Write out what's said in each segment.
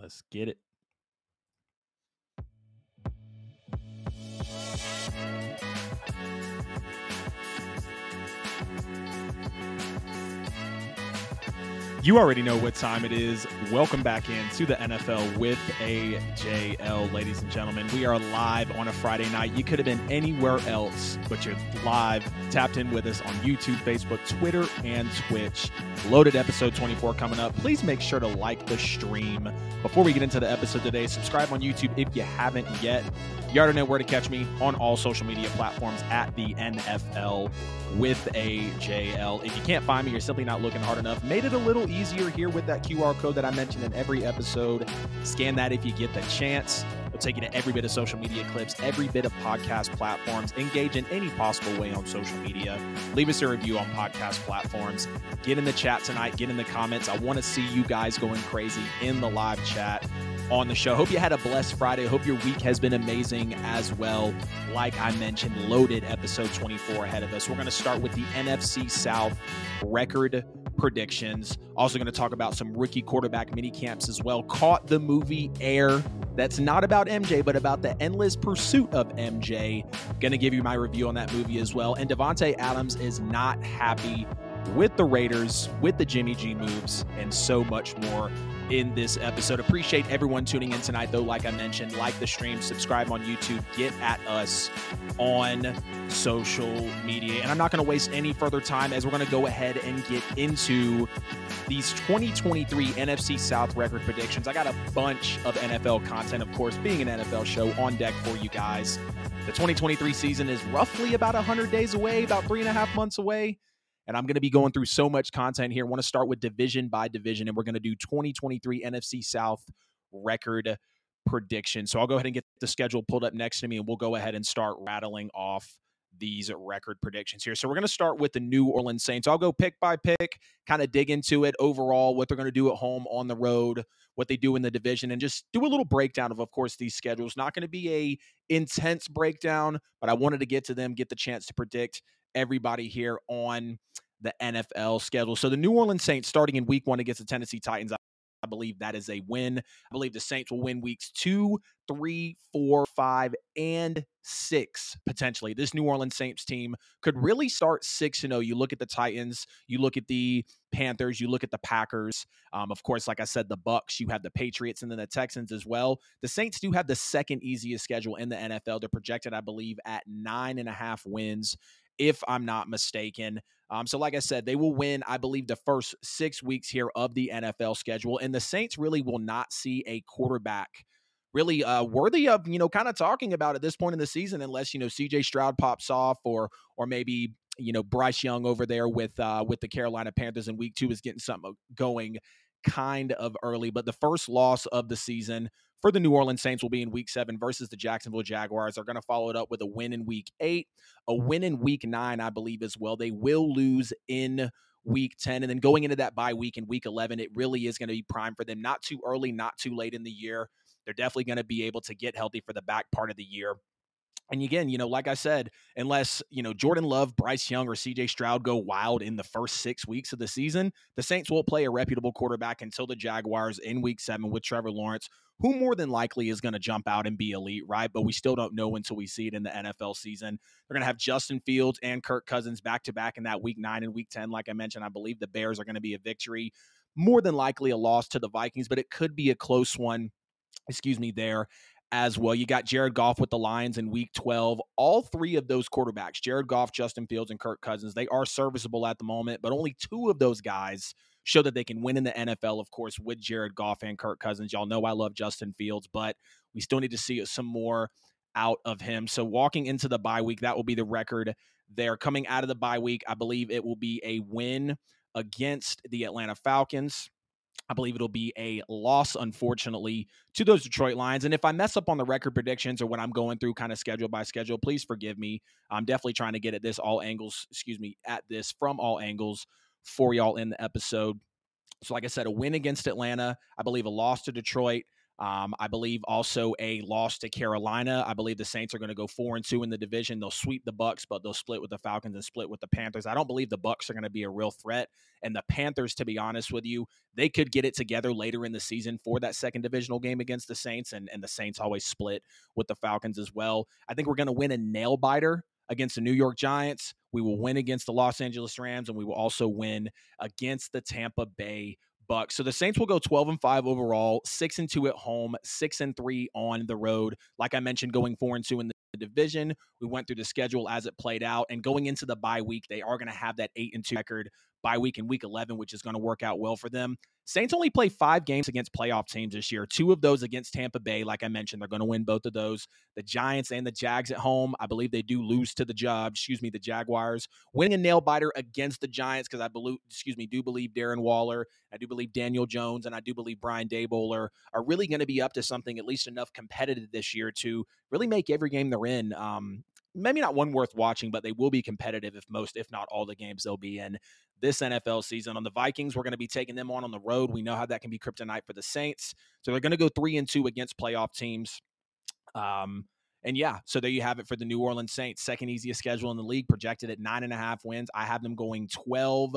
Let's get it. You already know what time it is. Welcome back in to the NFL with AJL, ladies and gentlemen. We are live on a Friday night. You could have been anywhere else, but you're live, tapped in with us on YouTube, Facebook, Twitter, and Twitch. Loaded episode 24 coming up. Please make sure to like the stream. Before we get into the episode today, subscribe on YouTube if you haven't yet. You already know where to catch me on all social media platforms at the NFL with AJL. If you can't find me, you're simply not looking hard enough. Made it a little easier here with that QR code that I mentioned in every episode. Scan that if you get the chance. It'll take you to every bit of social media clips, every bit of podcast platforms. Engage in any possible way on social media. Leave us a review on podcast platforms. Get in the chat tonight. Get in the comments. I want to see you guys going crazy in the live chat on the show. Hope you had a blessed Friday. Hope your week has been amazing as well. Like I mentioned, loaded episode 24 ahead of us. We're going to start with the NFC South record predictions. Also, going to talk about some rookie quarterback mini camps as well. Caught the movie Air. That's not about MJ, but about the endless pursuit of MJ. Going to give you my review on that movie as well. And Davante Adams is not happy with the Raiders, with the Jimmy G moves, and so much more in this episode. Appreciate everyone tuning in tonight, though. Like I mentioned, like the stream, subscribe on YouTube, get at us on social media. And I'm not going to waste any further time as we're going to go ahead and get into these 2023 NFC South record predictions. I got a bunch of NFL content, of course, being an NFL show on deck for you guys. The 2023 season is roughly about 100 days away, about three and a half months away. And I'm going to be going through so much content here. I want to start with division by division, and we're going to do 2023 NFC South record prediction. So I'll go ahead and get the schedule pulled up next to me, and we'll go ahead and start rattling off these record predictions here. So we're going to start with the New Orleans Saints. I'll go pick by pick, kind of dig into it overall, what they're going to do at home, on the road, what they do in the division, and just do a little breakdown of, of course, these schedules. Not going to be a intense breakdown, but I wanted to get to them, get the chance to predict everybody here on the NFL schedule. So the New Orleans Saints starting in week one against the Tennessee Titans. I believe that is a win. I believe the Saints will win weeks two, three, four, five, and six potentially. This New Orleans Saints team could really start six and zero. You look at the Titans, you look at the Panthers, you look at the Packers. Um, of course, like I said, the Bucks. You have the Patriots and then the Texans as well. The Saints do have the second easiest schedule in the NFL. They're projected, I believe, at nine and a half wins if I'm not mistaken. Um, so, like I said, they will win, I believe, the first six weeks here of the NFL schedule. And the Saints really will not see a quarterback really uh, worthy of, you know, kind of talking about at this point in the season, unless, you know, CJ Stroud pops off or, or maybe, you know, Bryce Young over there with, uh, with the Carolina Panthers in week two is getting something going kind of early. But the first loss of the season for the New Orleans Saints will be in week seven versus the Jacksonville Jaguars. They're going to follow it up with a win in week eight, a win in week nine, I believe, as well. They will lose in week 10. And then going into that bye week in week 11, it really is going to be prime for them. Not too early, not too late in the year. They're definitely going to be able to get healthy for the back part of the year. And again, you know, like I said, unless, you know, Jordan Love, Bryce Young, or CJ Stroud go wild in the first six weeks of the season, the Saints will play a reputable quarterback until the Jaguars in week seven with Trevor Lawrence, who more than likely is going to jump out and be elite, right? But we still don't know until we see it in the NFL season. They're going to have Justin Fields and Kirk Cousins back to back in that week nine and week 10. Like I mentioned, I believe the Bears are going to be a victory, more than likely a loss to the Vikings, but it could be a close one excuse me, there as well. You got Jared Goff with the Lions in week 12. All three of those quarterbacks, Jared Goff, Justin Fields, and Kirk Cousins, they are serviceable at the moment, but only two of those guys show that they can win in the NFL, of course, with Jared Goff and Kirk Cousins. Y'all know I love Justin Fields, but we still need to see some more out of him. So walking into the bye week, that will be the record there. Coming out of the bye week, I believe it will be a win against the Atlanta Falcons. I believe it'll be a loss, unfortunately, to those Detroit Lions. And if I mess up on the record predictions or what I'm going through kind of schedule by schedule, please forgive me. I'm definitely trying to get at this all angles, excuse me, at this from all angles for y'all in the episode. So, like I said, a win against Atlanta. I believe a loss to Detroit. Um, I believe also a loss to Carolina. I believe the Saints are going to go four and two in the division. They'll sweep the Bucks, but they'll split with the Falcons and split with the Panthers. I don't believe the Bucks are going to be a real threat. And the Panthers, to be honest with you, they could get it together later in the season for that second divisional game against the Saints, and, and the Saints always split with the Falcons as well. I think we're going to win a nail biter against the New York Giants. We will win against the Los Angeles Rams, and we will also win against the Tampa Bay Bucks. So the Saints will go 12 and 5 overall, 6 and 2 at home, 6 and 3 on the road. Like I mentioned, going 4 and 2 in the division. We went through the schedule as it played out. And going into the bye week, they are going to have that 8 and 2 record bye week in week 11, which is going to work out well for them. Saints only play five games against playoff teams this year, two of those against Tampa Bay. Like I mentioned, they're going to win both of those. The Giants and the Jags at home, I believe they do lose to the job, excuse me, the Jaguars. Winning a nail biter against the Giants, because I believe, excuse me, do believe Darren Waller, I do believe Daniel Jones, and I do believe Brian Daboll are, are really going to be up to something at least enough competitive this year to really make every game they're in um, maybe not one worth watching, but they will be competitive if most, if not all, the games they'll be in this NFL season. On the Vikings, we're going to be taking them on on the road. We know how that can be kryptonite for the Saints, so they're going to go three and two against playoff teams. Um, and yeah, so there you have it for the New Orleans Saints, second easiest schedule in the league, projected at nine and a half wins. I have them going twelve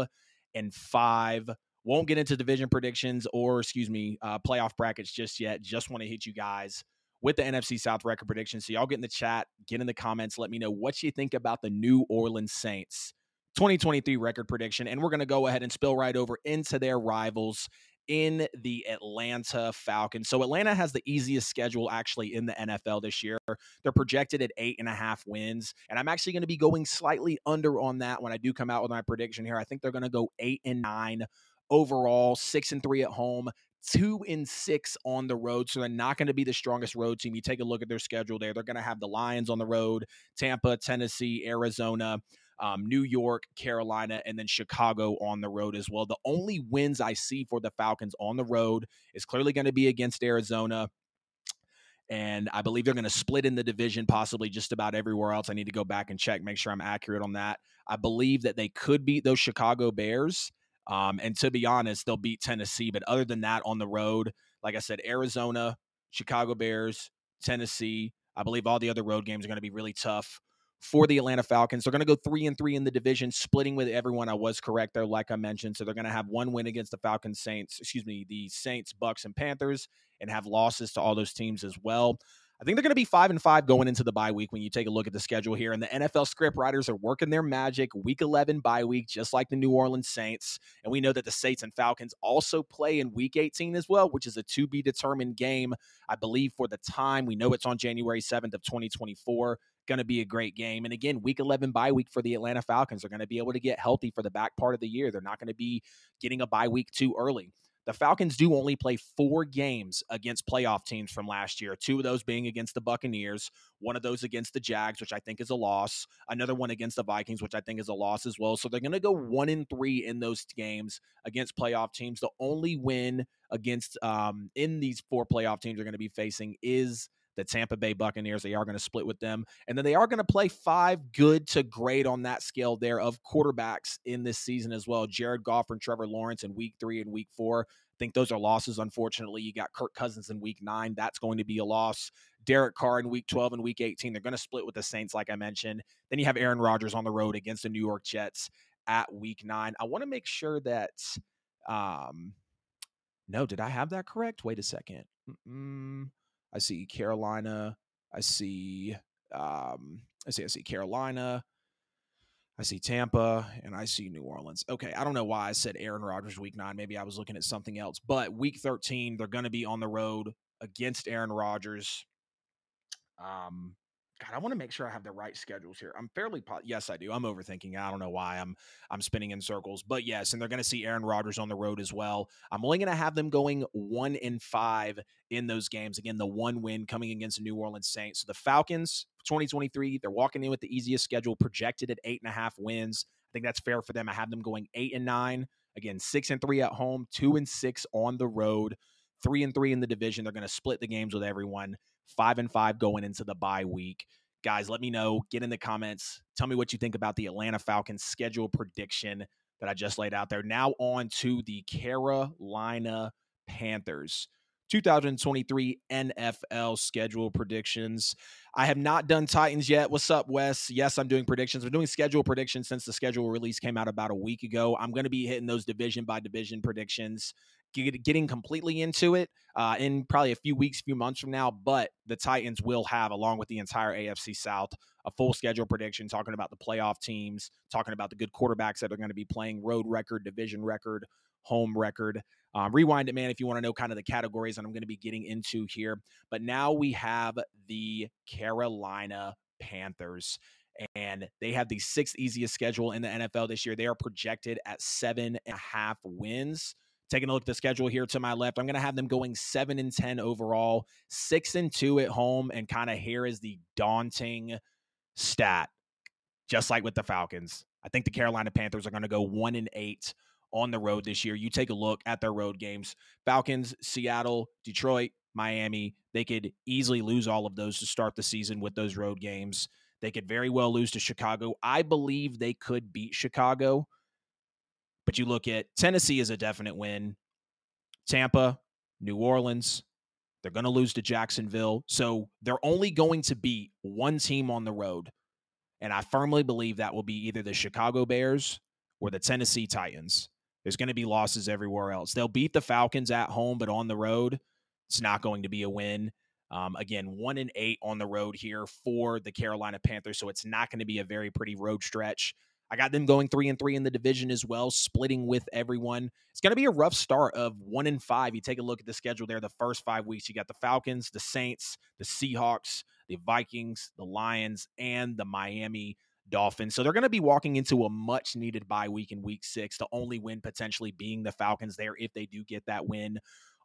and five. Won't get into division predictions or, excuse me, uh, playoff brackets just yet. Just want to hit you guys with the NFC South record prediction. So y'all get in the chat, get in the comments, let me know what you think about the New Orleans Saints 2023 record prediction. And we're going to go ahead and spill right over into their rivals in the Atlanta Falcons. So Atlanta has the easiest schedule actually in the NFL this year. They're projected at eight and a half wins. And I'm actually going to be going slightly under on that when I do come out with my prediction here. I think they're going to go eight and nine overall, six and three at home, two and six on the road. So they're not going to be the strongest road team. You take a look at their schedule there. They're going to have the Lions on the road, Tampa, Tennessee, Arizona. Um, New York, Carolina, and then Chicago on the road as well. The only wins I see for the Falcons on the road is clearly going to be against Arizona. And I believe they're going to split in the division, possibly just about everywhere else. I need to go back and check, make sure I'm accurate on that. I believe that they could beat those Chicago Bears. Um, and to be honest, they'll beat Tennessee. But other than that, on the road, like I said, Arizona, Chicago Bears, Tennessee. I believe all the other road games are going to be really tough for the Atlanta Falcons. They're going to go three and three in the division, splitting with everyone. I was correct there, like I mentioned. So they're going to have one win against the Falcons, Saints, excuse me, the Saints, Bucks, and Panthers, and have losses to all those teams as well. I think they're going to be five and five going into the bye week when you take a look at the schedule here. And the NFL script writers are working their magic. Week 11 bye week, just like the New Orleans Saints. And we know that the Saints and Falcons also play in week 18 as well, which is a to be determined game, I believe, for the time. We know it's on January 7th of 2024 going to be a great game. And again, week 11 bye week for the Atlanta Falcons. They're going to be able to get healthy for the back part of the year. They're not going to be getting a bye week too early. The Falcons do only play four games against playoff teams from last year, two of those being against the Buccaneers, one of those against the Jags, which I think is a loss, another one against the Vikings, which I think is a loss as well. So they're going to go one in three in those games against playoff teams. The only win against um, in these four playoff teams they're going to be facing is the Tampa Bay Buccaneers. They are going to split with them. And then they are going to play five good to great on that scale there of quarterbacks in this season as well. Jared Goff and Trevor Lawrence in week three and week four. I think those are losses, unfortunately. You got Kirk Cousins in week nine. That's going to be a loss. Derek Carr in week 12 and week 18. They're going to split with the Saints, like I mentioned. Then you have Aaron Rodgers on the road against the New York Jets at week nine. I want to make sure that. Um, no, did I have that correct? Wait a 2nd I see Carolina. I see um, I see I see Carolina. I see Tampa and I see New Orleans. Okay, I don't know why I said Aaron Rodgers week 9. Maybe I was looking at something else. But week 13, they're going to be on the road against Aaron Rodgers. Um God, I want to make sure I have the right schedules here. I'm fairly po- yes, I do. I'm overthinking. I don't know why I'm I'm spinning in circles, but yes, and they're going to see Aaron Rodgers on the road as well. I'm only going to have them going one in five in those games. Again, the one win coming against the New Orleans Saints. So the Falcons, 2023, they're walking in with the easiest schedule, projected at eight and a half wins. I think that's fair for them. I have them going eight and nine. Again, six and three at home, two and six on the road, three and three in the division. They're going to split the games with everyone five and five going into the bye week. Guys, let me know. Get in the comments. Tell me what you think about the Atlanta Falcons schedule prediction that I just laid out there. Now on to the Carolina Panthers. 2023 NFL schedule predictions. I have not done Titans yet. What's up, Wes? Yes, I'm doing predictions. I'm doing schedule predictions since the schedule release came out about a week ago. I'm going to be hitting those division by division predictions, getting completely into it uh, in probably a few weeks, few months from now. But the Titans will have, along with the entire AFC South, a full schedule prediction talking about the playoff teams, talking about the good quarterbacks that are going to be playing road record, division record, home record. Um, rewind it, man, if you want to know kind of the categories that I'm going to be getting into here. But now we have the Carolina Panthers, and they have the sixth easiest schedule in the NFL this year. They are projected at seven and a half wins. Taking a look at the schedule here to my left, I'm going to have them going seven and ten overall, six and two at home, and kind of here is the daunting stat, just like with the Falcons. I think the Carolina Panthers are going to go one and eight on the road this year. You take a look at their road games Falcons, Seattle, Detroit, Miami. They could easily lose all of those to start the season with those road games. They could very well lose to Chicago. I believe they could beat Chicago. But you look at Tennessee is a definite win. Tampa, New Orleans, they're going to lose to Jacksonville. So they're only going to beat one team on the road. And I firmly believe that will be either the Chicago Bears or the Tennessee Titans. There's going to be losses everywhere else. They'll beat the Falcons at home, but on the road, it's not going to be a win. Um, again, one and eight on the road here for the Carolina Panthers, so it's not going to be a very pretty road stretch. I got them going three and three in the division as well, splitting with everyone. It's going to be a rough start of one and five. You take a look at the schedule there. The first five weeks, you got the Falcons, the Saints, the Seahawks, the Vikings, the Lions, and the Miami Dolphins. So they're going to be walking into a much needed bye week in week six, the only win potentially being the Falcons there if they do get that win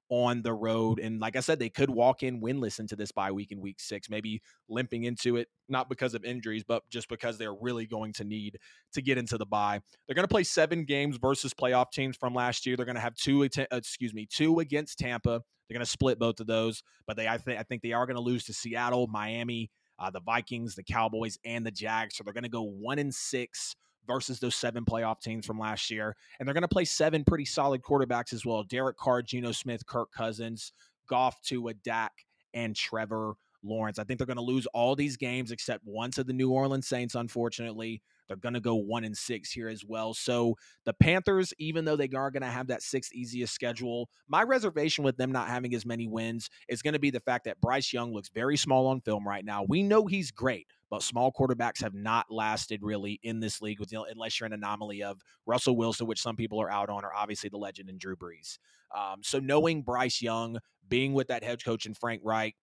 on the road. And like I said, they could walk in winless into this bye week in week six, maybe limping into it, not because of injuries, but just because they're really going to need to get into the bye. They're going to play seven games versus playoff teams from last year. They're going to have two, excuse me, two against Tampa. They're going to split both of those, but they, I think, I think they are going to lose to Seattle, Miami, uh, the Vikings, the Cowboys, and the Jags. So they're going to go one and six versus those seven playoff teams from last year. And they're going to play seven pretty solid quarterbacks as well Derek Carr, Geno Smith, Kirk Cousins, Goff, Tua, Dak, and Trevor Lawrence. I think they're going to lose all these games except one to the New Orleans Saints, unfortunately. They're going to go one and six here as well. So the Panthers, even though they are going to have that sixth easiest schedule, my reservation with them not having as many wins is going to be the fact that Bryce Young looks very small on film right now. We know he's great, but small quarterbacks have not lasted really in this league unless you're an anomaly of Russell Wilson, which some people are out on, or obviously the legend in Drew Brees. Um, so knowing Bryce Young, being with that head coach and Frank Reich,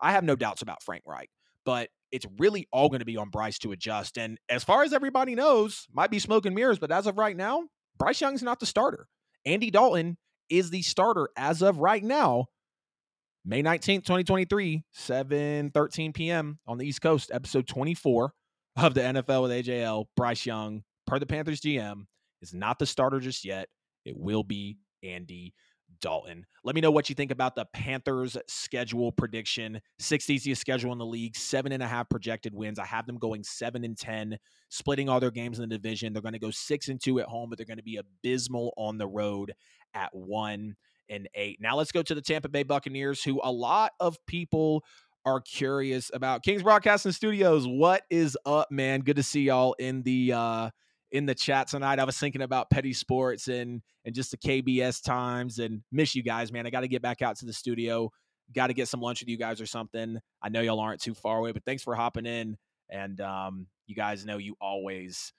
I have no doubts about Frank Reich, but it's really all going to be on Bryce to adjust. And as far as everybody knows, might be smoke and mirrors, but as of right now, Bryce Young's not the starter. Andy Dalton is the starter as of right now. May 19th, 2023, 7 13 p.m. on the East Coast, episode 24 of the NFL with AJL. Bryce Young, per the Panthers GM, is not the starter just yet. It will be Andy Dalton. Let me know what you think about the Panthers schedule prediction. Sixth easiest schedule in the league, seven and a half projected wins. I have them going seven and 10, splitting all their games in the division. They're going to go six and two at home, but they're going to be abysmal on the road at one and eight. Now let's go to the Tampa Bay Buccaneers, who a lot of people are curious about. Kings Broadcasting Studios, what is up, man? Good to see y'all in the uh in the chat tonight. I was thinking about petty sports and and just the KBS times and miss you guys, man. I got to get back out to the studio. Got to get some lunch with you guys or something. I know y'all aren't too far away, but thanks for hopping in. And um, you guys know you always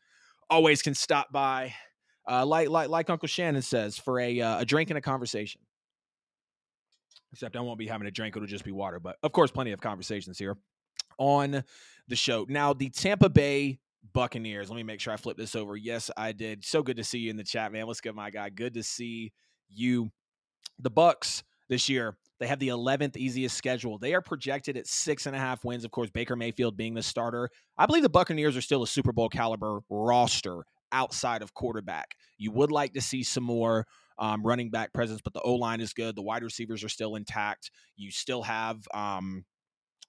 always can stop by, uh, like like like Uncle Shannon says, for a uh, a drink and a conversation. Except I won't be having a drink; it'll just be water. But of course, plenty of conversations here on the show. Now, the Tampa Bay Buccaneers. Let me make sure I flip this over. Yes, I did. So good to see you in the chat, man. What's good, my guy? Good to see you. The Bucks this year, they have the 11th easiest schedule. They are projected at six and a half wins. Of course, Baker Mayfield being the starter. I believe the Buccaneers are still a Super Bowl caliber roster outside of quarterback. You would like to see some more um, running back presence, but the O line is good. The wide receivers are still intact. You still have um,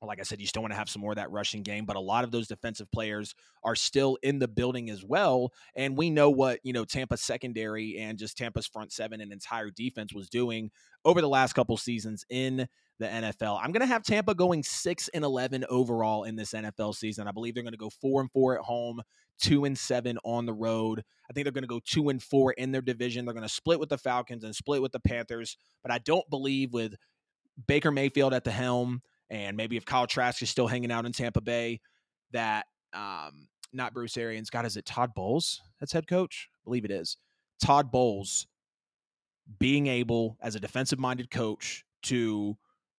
like I said, you still want to have some more of that rushing game, but a lot of those defensive players are still in the building as well. And we know what, you know, Tampa's secondary and just Tampa's front seven and entire defense was doing over the last couple seasons in the NFL. I'm going to have Tampa going 6 and 11 overall in this NFL season. I believe they're going to go 4 and 4 at home, 2 and 7 on the road. I think they're going to go 2 and 4 in their division. They're going to split with the Falcons and split with the Panthers, but I don't believe with Baker Mayfield at the helm and maybe if Kyle Trask is still hanging out in Tampa Bay, that um, not Bruce Arians. God, is it Todd Bowles that's head coach? I believe it is. Todd Bowles being able, as a defensive minded coach, to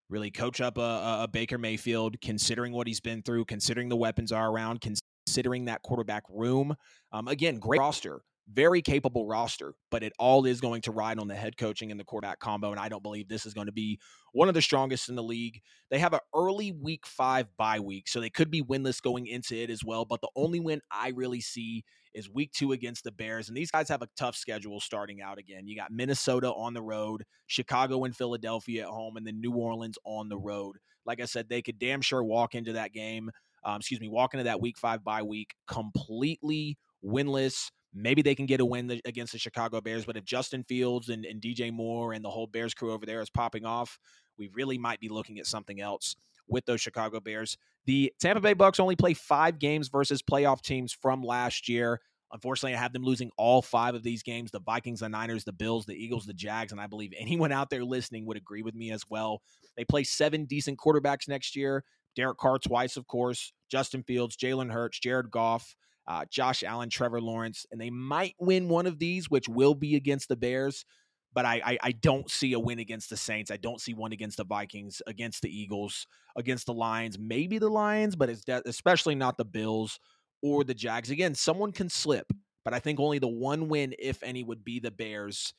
really coach up a, a, Baker Mayfield, considering what he's been through, considering the weapons are around, considering that quarterback room. Um, again, great roster very capable roster, but it all is going to ride on the head coaching and the quarterback combo. And I don't believe this is going to be one of the strongest in the league. They have an early week five bye week, so they could be winless going into it as well. But the only win I really see is week two against the Bears. And these guys have a tough schedule starting out again. You got Minnesota on the road, Chicago and Philadelphia at home, and then New Orleans on the road. Like I said, they could damn sure walk into that game, um, excuse me, walk into that week five bye week completely winless Maybe they can get a win against the Chicago Bears, but if Justin Fields and, and DJ Moore and the whole Bears crew over there is popping off, we really might be looking at something else with those Chicago Bears. The Tampa Bay Bucks only play five games versus playoff teams from last year. Unfortunately, I have them losing all five of these games the Vikings, the Niners, the Bills, the Eagles, the Jags. And I believe anyone out there listening would agree with me as well. They play seven decent quarterbacks next year. Derek Carr twice, of course, Justin Fields, Jalen Hurts, Jared Goff uh, Josh Allen, Trevor Lawrence, and they might win one of these, which will be against the Bears. But I, I, I don't see a win against the Saints. I don't see one against the Vikings, against the Eagles, against the Lions. Maybe the Lions, but it's de- especially not the Bills or the Jags. Again, someone can slip, but I think only the one win, if any, would be the Bears.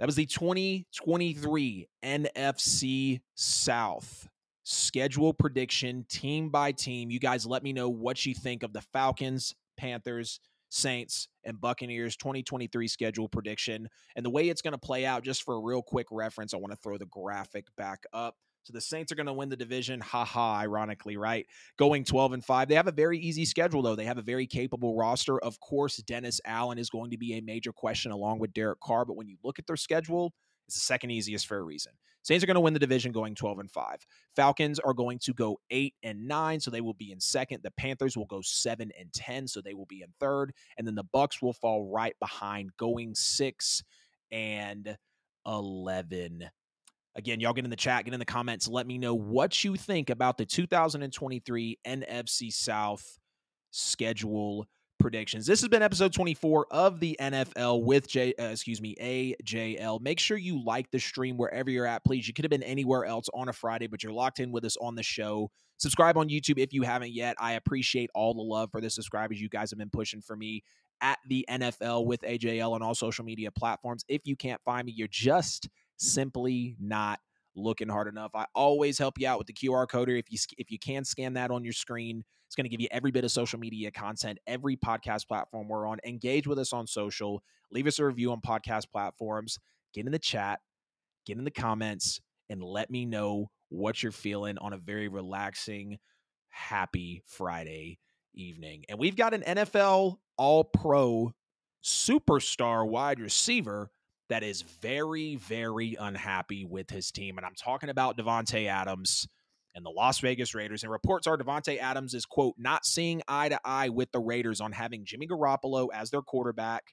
That was the 2023 NFC South schedule prediction team by team. You guys let me know what you think of the Falcons, Panthers, Saints, and Buccaneers 2023 schedule prediction and the way it's going to play out. Just for a real quick reference, I want to throw the graphic back up. So the Saints are going to win the division. Ha ha, ironically, right? Going 12 and 5. They have a very easy schedule, though. They have a very capable roster. Of course, Dennis Allen is going to be a major question along with Derek Carr. But when you look at their schedule, it's the second easiest for a reason. Saints are going to win the division going 12 and 5. Falcons are going to go 8 and 9, so they will be in second. The Panthers will go 7 and 10, so they will be in third, and then the Bucks will fall right behind going 6 and 11. Again, y'all get in the chat, get in the comments, let me know what you think about the 2023 NFC South schedule predictions. This has been episode 24 of the NFL with J uh, excuse me, AJL. Make sure you like the stream wherever you're at, please. You could have been anywhere else on a Friday, but you're locked in with us on the show. Subscribe on YouTube if you haven't yet. I appreciate all the love for the subscribers you guys have been pushing for me at the NFL with AJL on all social media platforms. If you can't find me, you're just simply not looking hard enough. I always help you out with the QR code. Or if you if you can scan that on your screen, it's going to give you every bit of social media content, every podcast platform we're on. Engage with us on social. Leave us a review on podcast platforms. Get in the chat. Get in the comments and let me know what you're feeling on a very relaxing, happy Friday evening. And we've got an NFL All Pro superstar wide receiver that is very, very unhappy with his team. And I'm talking about Davante Adams and the Las Vegas Raiders. And reports are Davante Adams is, quote, not seeing eye to eye with the Raiders on having Jimmy Garoppolo as their quarterback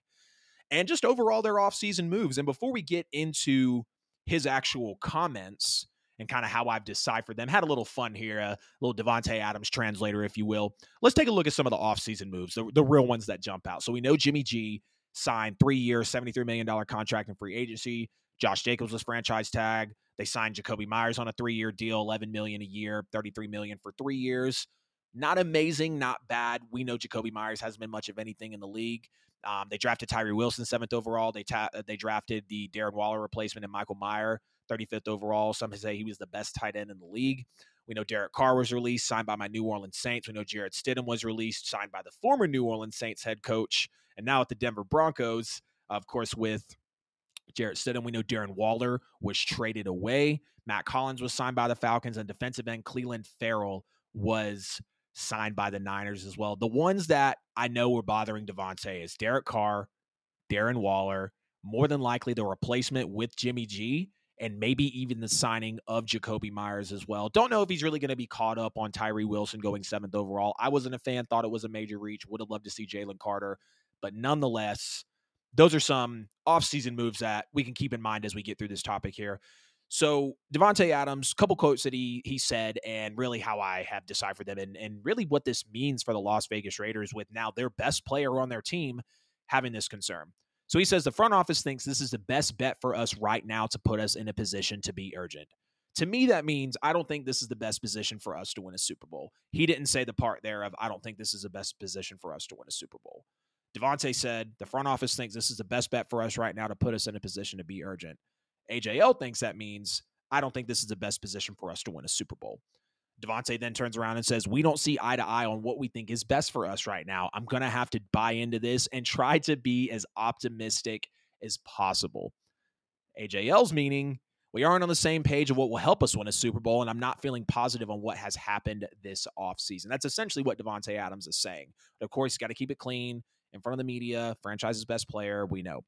and just overall their offseason moves. And before we get into his actual comments and kind of how I've deciphered them, had a little fun here, a little Davante Adams translator, if you will. Let's take a look at some of the offseason moves, the, the real ones that jump out. So we know Jimmy G signed three years, $73 million contract in free agency. Josh Jacobs was franchise tag. They signed Jakobi Meyers on a three-year deal, 11 million a year, 33 million for three years. Not amazing, not bad. We know Jakobi Meyers hasn't been much of anything in the league. Um, they drafted Tyree Wilson seventh overall. They ta- they drafted the Darren Waller replacement and Michael Mayer 35th overall. Some say he was the best tight end in the league. We know Derek Carr was released, signed by my New Orleans Saints. We know Jarrett Stidham was released, signed by the former New Orleans Saints head coach, and now at the Denver Broncos, of course, with Jarrett Stidham. We know Darren Waller was traded away. Mack Hollins was signed by the Falcons, and defensive end Clelin Ferrell was signed by the Niners as well. The ones that I know were bothering Davante is Derek Carr, Darren Waller, more than likely the replacement with Jimmy G, and maybe even the signing of Jakobi Meyers as well. Don't know if he's really going to be caught up on Tyree Wilson going seventh overall. I wasn't a fan, thought it was a major reach, would have loved to see Jalen Carter, but nonetheless, those are some offseason moves that we can keep in mind as we get through this topic here. So Davante Adams, couple quotes that he he said, and really how I have deciphered them, and and really what this means for the Las Vegas Raiders with now their best player on their team having this concern. So he says the front office thinks this is the best bet for us right now to put us in a position to be urgent. To me, that means I don't think this is the best position for us to win a Super Bowl. He didn't say the part there of I don't think this is the best position for us to win a Super Bowl. Davante said the front office thinks this is the best bet for us right now to put us in a position to be urgent. AJL thinks that means I don't think this is the best position for us to win a Super Bowl. Davante then turns around and says, We don't see eye to eye on what we think is best for us right now. I'm going to have to buy into this and try to be as optimistic as possible. AJL's meaning we aren't on the same page of what will help us win a Super Bowl, and I'm not feeling positive on what has happened this offseason. That's essentially what Davante Adams is saying. But of course, he's got to keep it clean in front of the media, franchise's best player, we know.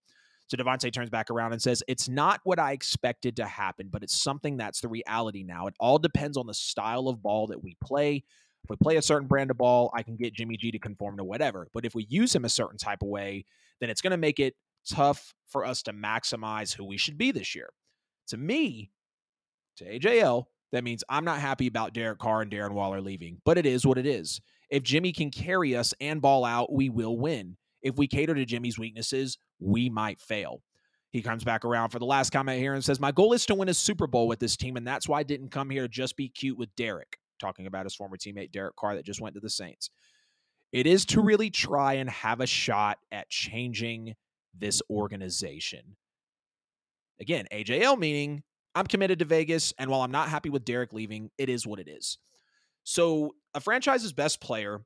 So Davante turns back around and says, It's not what I expected to happen, but it's something that's the reality now. It all depends on the style of ball that we play. If we play a certain brand of ball, I can get Jimmy G to conform to whatever. But if we use him a certain type of way, then it's going to make it tough for us to maximize who we should be this year. To me, to AJL, that means I'm not happy about Derek Carr and Darren Waller leaving, but it is what it is. If Jimmy can carry us and ball out, we will win. If we cater to Jimmy's weaknesses, we might fail. He comes back around for the last comment here and says, My goal is to win a Super Bowl with this team, and that's why I didn't come here to just be cute with Derek, talking about his former teammate Derek Carr that just went to the Saints. It is to really try and have a shot at changing this organization. Again, AJL meaning I'm committed to Vegas, and while I'm not happy with Derek leaving, it is what it is. So, a franchise's best player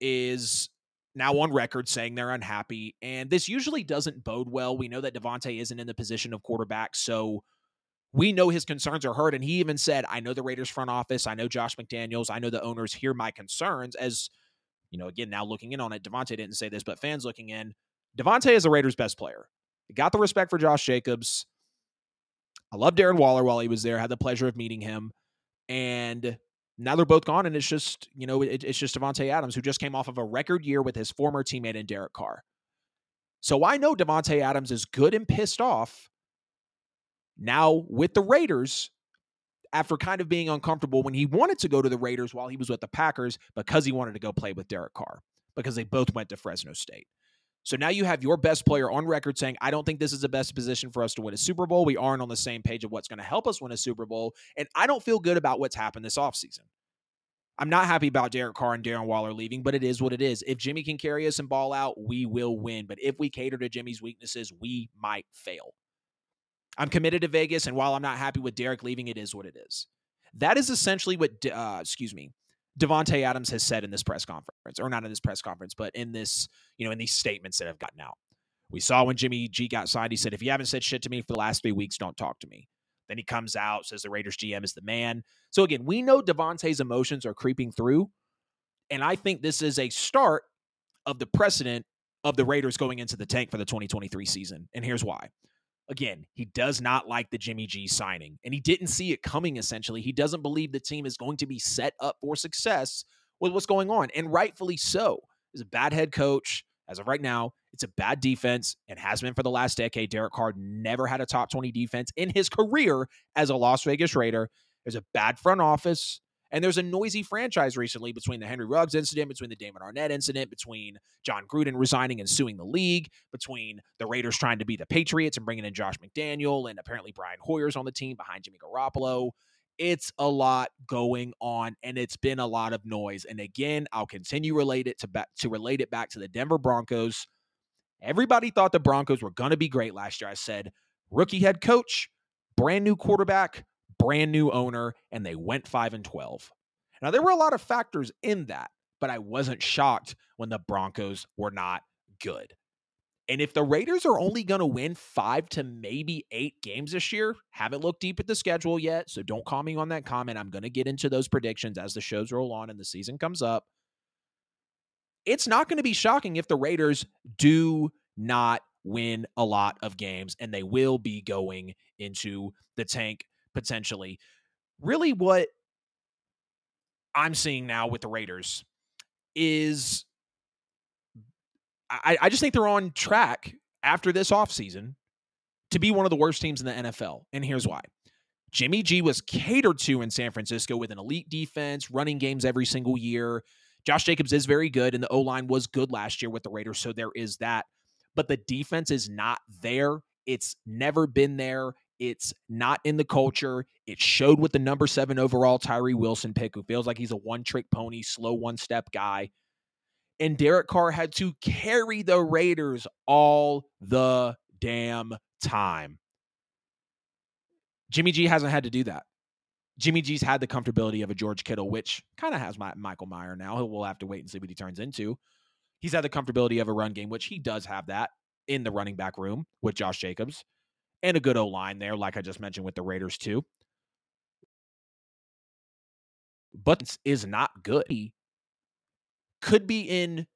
is now on record saying they're unhappy. And this usually doesn't bode well. We know that Davante isn't in the position of quarterback. So we know his concerns are heard. And he even said, I know the Raiders front office. I know Josh McDaniels. I know the owners hear my concerns. As, you know, again, now looking in on it, Davante didn't say this, but fans looking in, Davante is the Raiders' best player. He got the respect for Josh Jacobs. I love Darren Waller while he was there. Had the pleasure of meeting him. And now they're both gone, and it's just you know it, it's just Davante Adams who just came off of a record year with his former teammate in Derek Carr. So I know Davante Adams is good and pissed off now with the Raiders after kind of being uncomfortable when he wanted to go to the Raiders while he was with the Packers because he wanted to go play with Derek Carr because they both went to Fresno State. So now you have your best player on record saying, I don't think this is the best position for us to win a Super Bowl. We aren't on the same page of what's going to help us win a Super Bowl. And I don't feel good about what's happened this offseason. I'm not happy about Derek Carr and Darren Waller leaving, but it is what it is. If Jimmy can carry us and ball out, we will win. But if we cater to Jimmy's weaknesses, we might fail. I'm committed to Vegas, and while I'm not happy with Derek leaving, it is what it is. That is essentially what, uh, excuse me, Davante Adams has said in this press conference, or not in this press conference, but in this, you know, in these statements that have gotten out. We saw when Jimmy G got signed, he said, if you haven't said shit to me for the last three weeks, don't talk to me. Then he comes out, says the Raiders GM is the man. So again, we know Davante's emotions are creeping through. And I think this is a start of the precedent of the Raiders going into the tank for the 2023 season. And here's why. Again, he does not like the Jimmy G signing, and he didn't see it coming, essentially. He doesn't believe the team is going to be set up for success with what's going on, and rightfully so. He's a bad head coach. As of right now, it's a bad defense and has been for the last decade. Derek Carr never had a top 20 defense in his career as a Las Vegas Raider. There's a bad front office. And there's a noisy franchise recently between the Henry Ruggs incident, between the Damon Arnette incident, between Jon Gruden resigning and suing the league, between the Raiders trying to be the Patriots and bringing in Josh McDaniel, and apparently Brian Hoyer's on the team behind Jimmy Garoppolo. It's a lot going on, and it's been a lot of noise. And again, I'll continue relate it to back to relate it back to the Denver Broncos. Everybody thought the Broncos were going to be great last year. I said rookie head coach, brand new quarterback, brand new owner, and they went 5 and 12. Now, there were a lot of factors in that, but I wasn't shocked when the Broncos were not good. And if the Raiders are only going to win five to maybe eight games this year, haven't looked deep at the schedule yet. So don't call me on that comment. I'm going to get into those predictions as the shows roll on and the season comes up. It's not going to be shocking if the Raiders do not win a lot of games and they will be going into the tank potentially. Really, what I'm seeing now with the Raiders is I, I just think they're on track after this offseason to be one of the worst teams in the NFL. And here's why. Jimmy G was catered to in San Francisco with an elite defense, running games every single year. Josh Jacobs is very good, and the O line was good last year with the Raiders, so there is that. But the defense is not there. It's never been there. It's not in the culture. It showed with the number seven overall Tyree Wilson pick, who feels like he's a one trick pony, slow one step guy and Derek Carr had to carry the Raiders all the damn time. Jimmy G hasn't had to do that. Jimmy G's had the comfortability of a George Kittle, which kind of has my Michael Mayer now. We'll have to wait and see what he turns into. He's had the comfortability of a run game, which he does have that in the running back room with Josh Jacobs and a good O line there, like I just mentioned with the Raiders, too. But is not good He could be in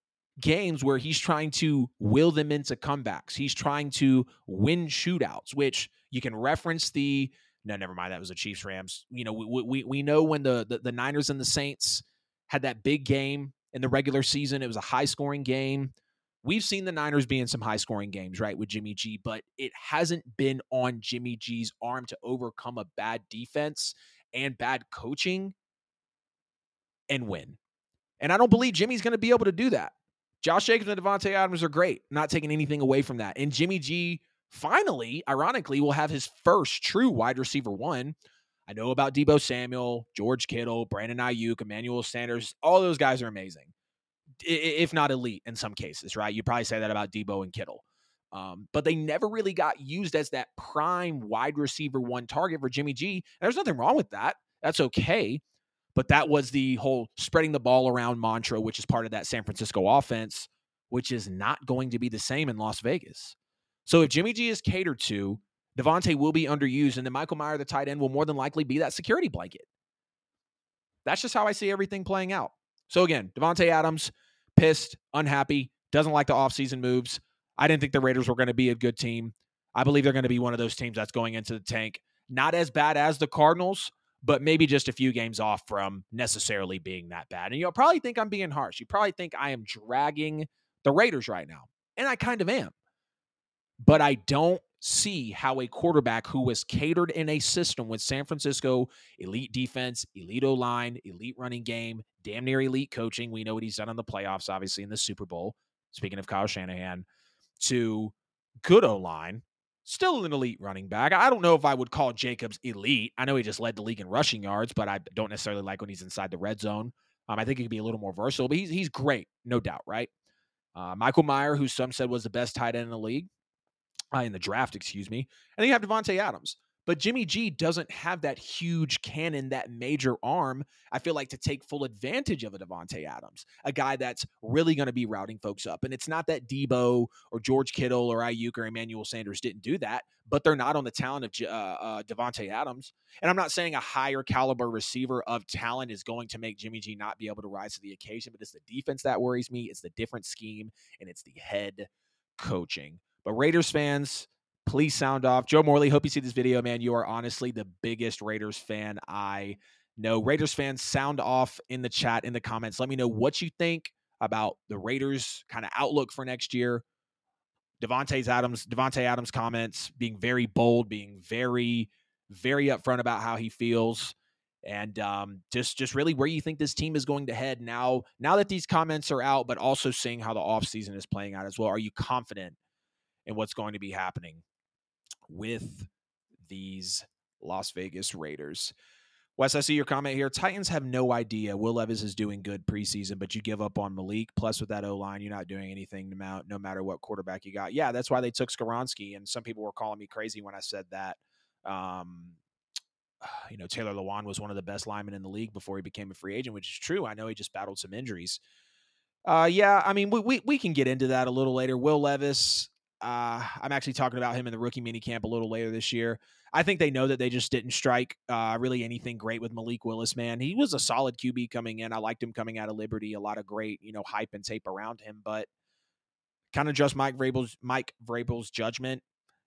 games where he's trying to will them into comebacks. He's trying to win shootouts, which you can reference the no, never mind. That was the Chiefs Rams. You know, we we we know when the, the the Niners and the Saints had that big game in the regular season. It was a high scoring game. We've seen the Niners be in some high scoring games, right, with Jimmy G, but it hasn't been on Jimmy G's arm to overcome a bad defense and bad coaching and win. And I don't believe Jimmy's going to be able to do that. Josh Jacobs and Davante Adams are great, not taking anything away from that. And Jimmy G finally, ironically, will have his first true wide receiver one. I know about Deebo Samuel, George Kittle, Brandon Aiyuk, Emmanuel Sanders. All those guys are amazing, if not elite in some cases, right? You probably say that about Deebo and Kittle. Um, but they never really got used as that prime wide receiver one target for Jimmy G. And there's nothing wrong with that. That's okay. But that was the whole spreading the ball around mantra, which is part of that San Francisco offense, which is not going to be the same in Las Vegas. So if Jimmy G is catered to, Davante will be underused, and then Michael Mayer, the tight end, will more than likely be that security blanket. That's just how I see everything playing out. So again, Davante Adams, pissed, unhappy, doesn't like the offseason moves. I didn't think the Raiders were going to be a good team. I believe they're going to be one of those teams that's going into the tank. Not as bad as the Cardinals, but maybe just a few games off from necessarily being that bad. And you'll probably think I'm being harsh. You probably think I am dragging the Raiders right now. And I kind of am. But I don't see how a quarterback who was catered in a system with San Francisco elite defense, elite O line, elite running game, damn near elite coaching. We know what he's done in the playoffs, obviously, in the Super Bowl. Speaking of Kyle Shanahan, to good O line, still an elite running back. I don't know if I would call Jacobs elite. I know he just led the league in rushing yards, but I don't necessarily like when he's inside the red zone. Um, I think he could be a little more versatile, but he's he's great, no doubt, right? Uh, Michael Mayer, who some said was the best tight end in the league, uh, in the draft, excuse me. And then you have Davante Adams. But Jimmy G doesn't have that huge cannon, that major arm, I feel like, to take full advantage of a Davante Adams, a guy that's really going to be routing folks up. And it's not that Deebo or George Kittle or Aiyuk or Emmanuel Sanders didn't do that, but they're not on the talent of uh, uh, Davante Adams. And I'm not saying a higher caliber receiver of talent is going to make Jimmy G not be able to rise to the occasion, but it's the defense that worries me. It's the different scheme, and it's the head coaching. But Raiders fans, please sound off. Joe Morley, hope you see this video, man. You are honestly the biggest Raiders fan I know. Raiders fans, sound off in the chat, in the comments. Let me know what you think about the Raiders kind of outlook for next year. Davante Adams, Davante Adams comments being very bold, being very, very upfront about how he feels, and um, just just really where you think this team is going to head now. Now that these comments are out, but also seeing how the offseason is playing out as well. Are you confident in what's going to be happening with these Las Vegas Raiders. Wes, I see your comment here. Titans have no idea Will Levis is doing good preseason, but you give up on Malik. Plus, with that O line, you're not doing anything no matter what quarterback you got. Yeah, that's why they took Skoronski, and some people were calling me crazy when I said that. Um, you know, Taylor Lewan was one of the best linemen in the league before he became a free agent, which is true. I know he just battled some injuries. Uh, yeah, I mean, we, we, we can get into that a little later. Will Levis, Uh, I'm actually talking about him in the rookie mini camp a little later this year. I think they know that they just didn't strike uh, really anything great with Malik Willis. Man, he was a solid QB coming in. I liked him coming out of Liberty. A lot of great, you know, hype and tape around him, but kind of just Mike Vrabel's Mike Vrabel's judgment.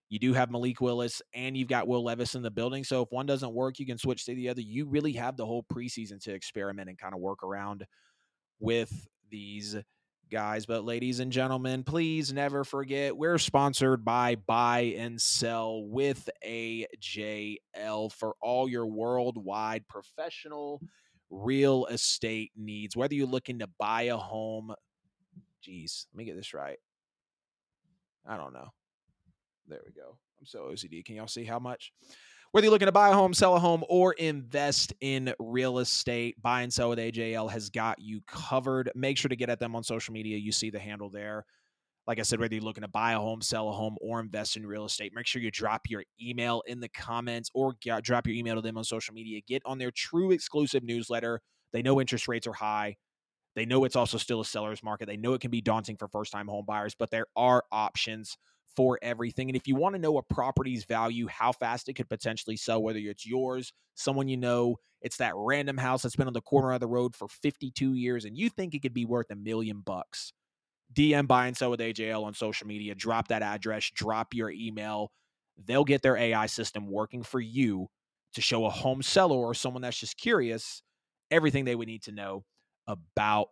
You do have Malik Willis and you've got Will Levis in the building. So if one doesn't work, you can switch to the other. You really have the whole preseason to experiment and kind of work around with these guys. But ladies and gentlemen, please never forget we're sponsored by Buy and Sell with AJL for all your worldwide professional real estate needs. Whether you're looking to buy a home, geez, let me get this right. I don't know. There we go. I'm so OCD. Can y'all see how much? Whether you're looking to buy a home, sell a home, or invest in real estate, buy and sell with AJL has got you covered. Make sure to get at them on social media. You see the handle there. Like I said, whether you're looking to buy a home, sell a home, or invest in real estate, make sure you drop your email in the comments or get, drop your email to them on social media. Get on their true exclusive newsletter. They know interest rates are high. They know it's also still a seller's market. They know it can be daunting for first time home buyers, but there are options for everything. And if you want to know a property's value, how fast it could potentially sell, whether it's yours, someone you know, it's that random house that's been on the corner of the road for 52 years, and you think it could be worth a million bucks. DM buy and sell with AJL on social media. Drop that address, drop your email. They'll get their AI system working for you to show a home seller or someone that's just curious everything they would need to know about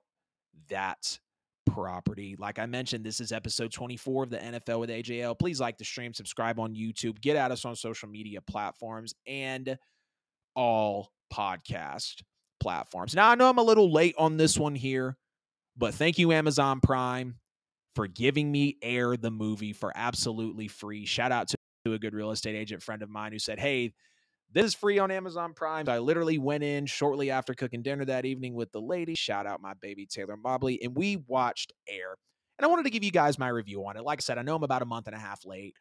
that property. Like I mentioned, this is episode 24 of the NFL with AJL. Please like the stream, subscribe on YouTube, get at us on social media platforms and all podcast platforms. Now, I know I'm a little late on this one here, but thank you, Amazon Prime, for giving me Air the movie for absolutely free. Shout out to a good real estate agent friend of mine who said, Hey, this is free on Amazon Prime. I literally went in shortly after cooking dinner that evening with the lady. Shout out my baby Taylor Mobley. And we watched Air. And I wanted to give you guys my review on it. Like I said, I know I'm about a month and a half late,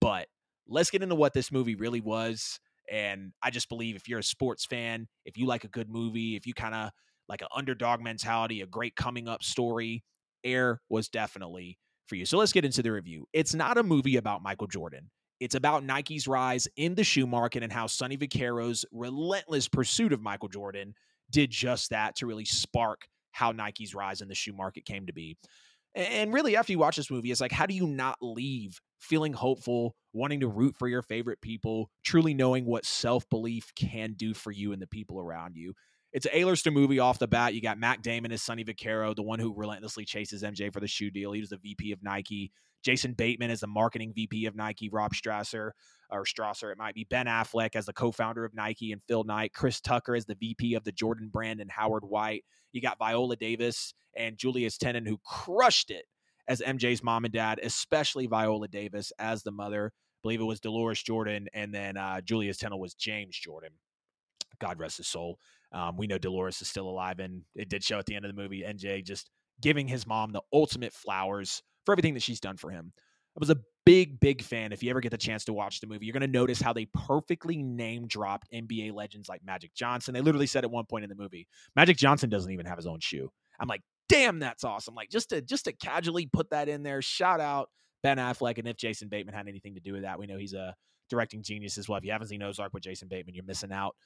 but let's get into what this movie really was. And I just believe if you're a sports fan, if you like a good movie, if you kind of like an underdog mentality, a great coming up story, Air was definitely for you. So let's get into the review. It's not a movie about Michael Jordan. It's about Nike's rise in the shoe market and how Sonny Vaccaro's relentless pursuit of Michael Jordan did just that to really spark how Nike's rise in the shoe market came to be. And really, after you watch this movie, it's like, how do you not leave feeling hopeful, wanting to root for your favorite people, truly knowing what self belief can do for you and the people around you? It's an A-lister movie off the bat. You got Matt Damon as Sonny Vaccaro, the one who relentlessly chases MJ for the shoe deal. He was the VP of Nike. Jason Bateman as the marketing VP of Nike, Rob Strasser or Strasser, it might be Ben Affleck as the co-founder of Nike and Phil Knight, Chris Tucker as the VP of the Jordan brand and Howard White. You got Viola Davis and Julius Tennon who crushed it as MJ's mom and dad, especially Viola Davis as the mother. I believe it was Dolores Jordan, and then uh, Julius Tennon was James Jordan. God rest his soul. Um, we know Dolores is still alive, and it did show at the end of the movie. MJ just giving his mom the ultimate flowers for everything that she's done for him. I was a big, big fan. If you ever get the chance to watch the movie, you're going to notice how they perfectly name dropped NBA legends like Magic Johnson. They literally said at one point in the movie, Magic Johnson doesn't even have his own shoe. I'm like, damn, that's awesome. Like just to just to casually put that in there. Shout out Ben Affleck, and if Jason Bateman had anything to do with that, we know he's a directing genius as well. If you haven't seen Ozark with Jason Bateman, you're missing out.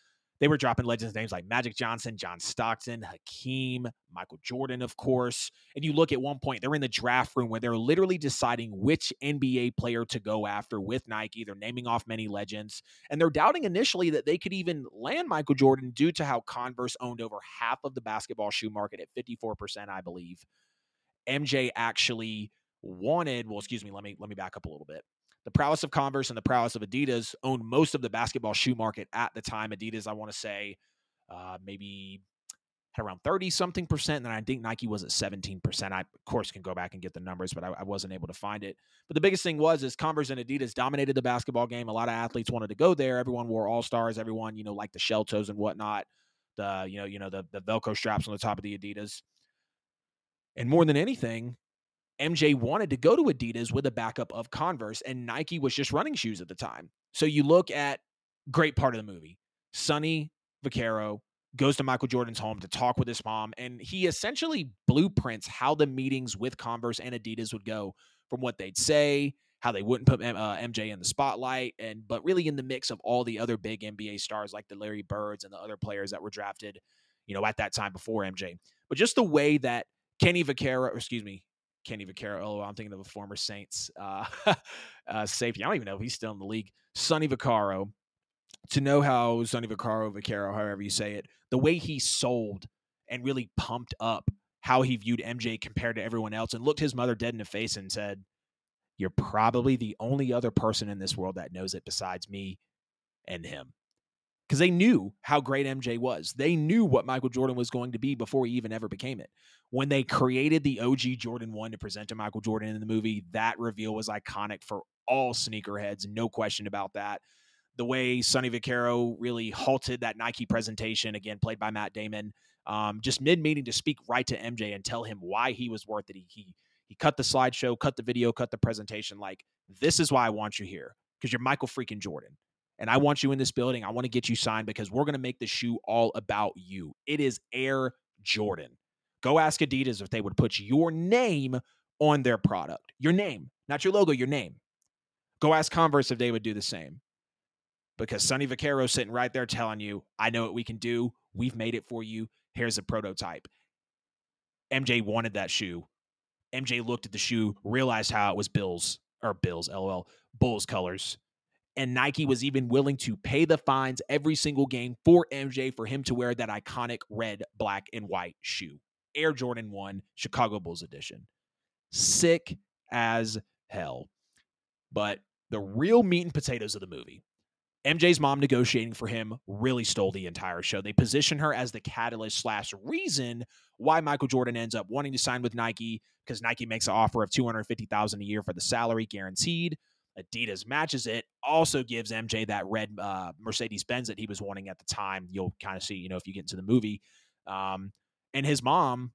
They were dropping legends names like Magic Johnson, John Stockton, Hakeem, Michael Jordan, of course. And you look at one point, they're in the draft room where they're literally deciding which NBA player to go after with Nike. They're naming off many legends. And they're doubting initially that they could even land Michael Jordan due to how Converse owned over half of the basketball shoe market at 54%, I believe. MJ actually wanted, well, excuse me, let me let me back up a little bit the prowess of Converse and the prowess of Adidas owned most of the basketball shoe market at the time. Adidas, I want to say, uh, maybe had around 30 something percent. And I think Nike was at 17%. I, of course, can go back and get the numbers, but I, I, wasn't able to find it. But the biggest thing was is Converse and Adidas dominated the basketball game. A lot of athletes wanted to go there. Everyone wore all stars. Everyone, you know, like the shell toes and whatnot. The, you know, you know, the, the Velcro straps on the top of the Adidas. And more than anything, MJ wanted to go to Adidas with a backup of Converse, and Nike was just running shoes at the time. So you look at great part of the movie. Sonny Vaccaro goes to Michael Jordan's home to talk with his mom, and he essentially blueprints how the meetings with Converse and Adidas would go from what they'd say, how they wouldn't put uh, MJ in the spotlight, and but really in the mix of all the other big NBA stars like the Larry Birds and the other players that were drafted, you know, at that time before MJ. But just the way that Kenny Vaccaro, excuse me, Kenny Vaccaro. Oh, I'm thinking of a former Saints uh, uh, safety. I don't even know if he's still in the league. Sonny Vaccaro. To know how Sonny Vaccaro, Vaccaro, however you say it, the way he sold and really pumped up how he viewed MJ compared to everyone else and looked his mother dead in the face and said, You're probably the only other person in this world that knows it besides me and him. Because they knew how great MJ was. They knew what Michael Jordan was going to be before he even ever became it. When they created the OG Jordan 1 to present to Michael Jordan in the movie, that reveal was iconic for all sneakerheads, no question about that. The way Sonny Vaccaro really halted that Nike presentation, again, played by Matt Damon, um, just mid meeting to speak right to MJ and tell him why he was worth it. He, he he cut the slideshow, cut the video, cut the presentation. Like this is why I want you here because you're Michael freaking Jordan, and I want you in this building. I want to get you signed because we're going to make the shoe all about you. It is Air Jordan. Go ask Adidas if they would put your name on their product. Your name, not your logo, your name. Go ask Converse if they would do the same. Because Sonny Vaccaro sitting right there telling you, I know what we can do. We've made it for you. Here's a prototype. MJ wanted that shoe. MJ looked at the shoe, realized how it was Bills or Bills, LOL, Bulls colors. And Nike was even willing to pay the fines every single game for MJ for him to wear that iconic red, black, and white shoe. Air Jordan 1, Chicago Bulls edition. Sick as hell. But the real meat and potatoes of the movie MJ's mom negotiating for him really stole the entire show. They position her as the catalyst slash reason why Michael Jordan ends up wanting to sign with Nike because Nike makes an offer of two hundred fifty thousand a year for the salary guaranteed. Adidas matches it, also gives MJ that red uh, Mercedes Benz that he was wanting at the time. You'll kind of see, you know, if you get into the movie. Um, and his mom